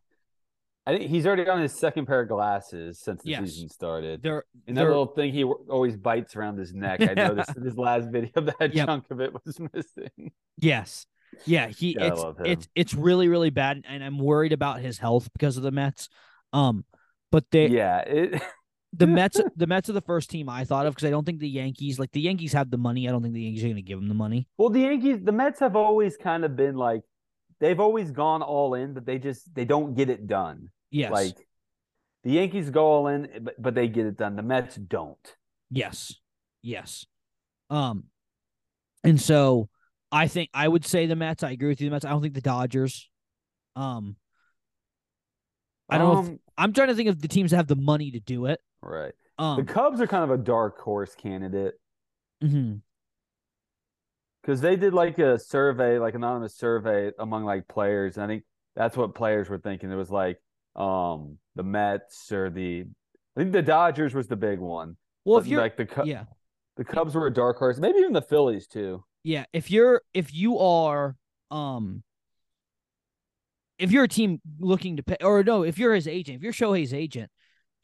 [SPEAKER 3] I think he's already on his second pair of glasses since the
[SPEAKER 2] Yes.
[SPEAKER 3] season started.
[SPEAKER 2] They're
[SPEAKER 3] And that
[SPEAKER 2] they're-
[SPEAKER 3] little thing he always bites around his neck. I noticed in his last video that
[SPEAKER 2] Yep.
[SPEAKER 3] chunk of it was missing.
[SPEAKER 2] Yes. Yeah, he
[SPEAKER 3] Yeah, I
[SPEAKER 2] it's
[SPEAKER 3] love him.
[SPEAKER 2] it's it's really really bad and I'm worried about his health because of the Mets. Um but they
[SPEAKER 3] yeah, it,
[SPEAKER 2] the Mets the Mets are the first team I thought of because I don't think the Yankees like the Yankees have the money. I don't think the Yankees are going to give them the money.
[SPEAKER 3] Well, the Yankees, the Mets have always kind of been like they've always gone all in, but they just they don't get it done.
[SPEAKER 2] Yes.
[SPEAKER 3] Like the Yankees go all in, but, but they get it done. The Mets don't.
[SPEAKER 2] yes. Yes. Um and so I think I would say the Mets. I agree with you the Mets. I don't think the Dodgers. Um I don't know if,
[SPEAKER 3] Um,
[SPEAKER 2] I'm trying to think of the teams that have the money to do it.
[SPEAKER 3] right.
[SPEAKER 2] Um
[SPEAKER 3] The Cubs are kind of a dark horse candidate
[SPEAKER 2] mhm.
[SPEAKER 3] because they did like a survey, like anonymous survey among like players, and I think that's what players were thinking. It was like um the Mets or the I think the Dodgers was the big one.
[SPEAKER 2] Well,
[SPEAKER 3] But,
[SPEAKER 2] if you're
[SPEAKER 3] like the Cubs,
[SPEAKER 2] yeah.
[SPEAKER 3] the Cubs were a dark horse, maybe even the Phillies too.
[SPEAKER 2] Yeah, if you're if you are um if you're a team looking to pay or no, if you're his agent, if you're Shohei's agent,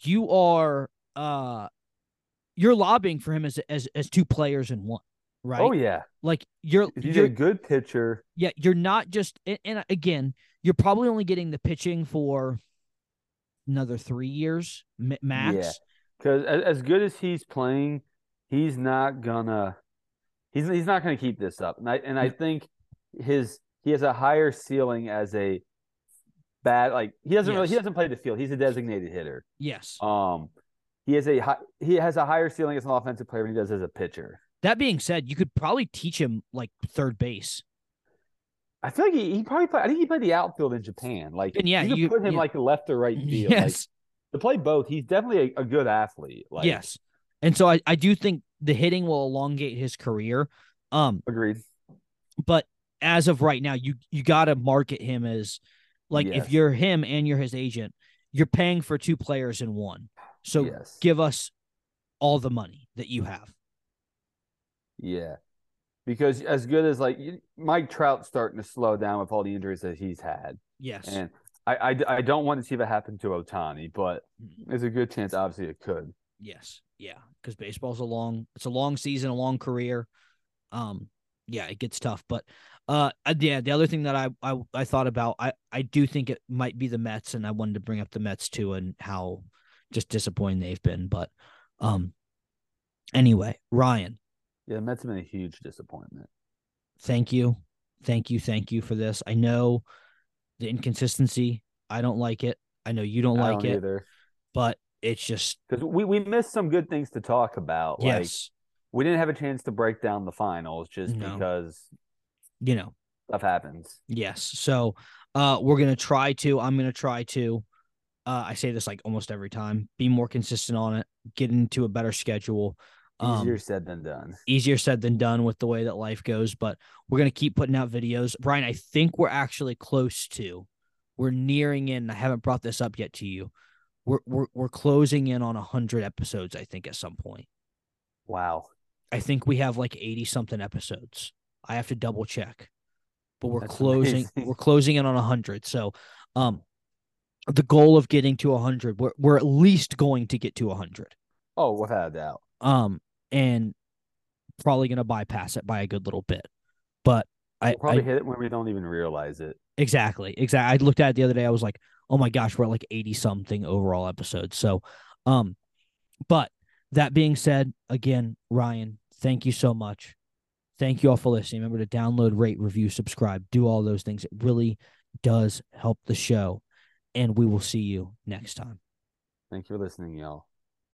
[SPEAKER 2] you are uh you're lobbying for him as as as two players in one, right?
[SPEAKER 3] Oh yeah,
[SPEAKER 2] Like you're
[SPEAKER 3] he's
[SPEAKER 2] you're
[SPEAKER 3] a good pitcher.
[SPEAKER 2] yeah, you're not just and, and again, you're probably only getting the pitching for another 3 years max.
[SPEAKER 3] Yeah. Because as, as good as he's playing, he's not gonna he's he's not gonna keep this up. And I and I think his he has a higher ceiling as a bad like he doesn't really he doesn't play the field. He's a designated hitter.
[SPEAKER 2] Yes.
[SPEAKER 3] Um he has a high, he has a higher ceiling as an offensive player than he does as a pitcher.
[SPEAKER 2] That being said, you could probably teach him like third base.
[SPEAKER 3] I feel like he, he probably play, I think he played the outfield in Japan. Like
[SPEAKER 2] And yeah,
[SPEAKER 3] you
[SPEAKER 2] you-
[SPEAKER 3] put him
[SPEAKER 2] yeah.
[SPEAKER 3] like left or right field. Like
[SPEAKER 2] Yes.
[SPEAKER 3] to play both, he's definitely a, a good athlete. Like
[SPEAKER 2] yes. And so I, I do think the hitting will elongate his career. Um,
[SPEAKER 3] agreed.
[SPEAKER 2] but as of right now, you you gotta market him as like
[SPEAKER 3] Yes.
[SPEAKER 2] if you're him and you're his agent, you're paying for two players in one. So
[SPEAKER 3] yes.
[SPEAKER 2] give us all the money that you have.
[SPEAKER 3] Yeah. Because as good as like Mike Trout's starting to slow down with all the injuries that he's had.
[SPEAKER 2] Yes.
[SPEAKER 3] And I, I, I don't want to see that happen to Ohtani, but
[SPEAKER 2] Mhm.
[SPEAKER 3] there's a good chance, obviously, it could.
[SPEAKER 2] Yes. Yeah. Because baseball's a long it's a long season, a long career. Um, yeah, it gets tough. But uh uh, yeah, the other thing that I I, I thought about, I, I do think it might be the Mets, and I wanted to bring up the Mets too and how just disappointing they've been. But um anyway, Ryan,
[SPEAKER 3] Yeah, Mets have been a huge disappointment.
[SPEAKER 2] thank you. Thank you, thank you for this. I know the inconsistency. I don't like it. I know you don't
[SPEAKER 3] I
[SPEAKER 2] like
[SPEAKER 3] don't
[SPEAKER 2] it,
[SPEAKER 3] either.
[SPEAKER 2] but it's just
[SPEAKER 3] Because we, we missed some good things to talk about. Like,
[SPEAKER 2] yes,
[SPEAKER 3] we didn't have a chance to break down the finals just
[SPEAKER 2] No.
[SPEAKER 3] because
[SPEAKER 2] you know,
[SPEAKER 3] stuff happens.
[SPEAKER 2] Yes. So uh we're gonna try to, I'm gonna try to uh I say this like almost every time, be more consistent on it, get into a better schedule. Um
[SPEAKER 3] Easier said than done.
[SPEAKER 2] easier said than done with the way that life goes, but we're gonna keep putting out videos. Brian, I think we're actually close to we're nearing in. I haven't brought this up yet to you. We're we're we're closing in on hundred episodes, I think, at some point.
[SPEAKER 3] Wow.
[SPEAKER 2] I think we have like 80 something episodes. I have to double check. But we're
[SPEAKER 3] That's
[SPEAKER 2] closing
[SPEAKER 3] amazing.
[SPEAKER 2] we're closing in on 100. So um the goal of getting to 100 we're we're at least going to get to 100.
[SPEAKER 3] Oh, without a doubt.
[SPEAKER 2] Um and probably going to bypass it by a good little bit. But I,
[SPEAKER 3] We'll probably
[SPEAKER 2] I
[SPEAKER 3] hit it when we don't even realize it.
[SPEAKER 2] exactly. Exactly. I looked at it the other day I was like, "Oh my gosh, we're at like 80 something overall episodes." So um but that being said, again, Ryan, thank you so much. Thank you all for listening. Remember to download, rate, review, subscribe, do all those things. It really does help the show. And we will see you next time.
[SPEAKER 3] Thank you for listening, y'all.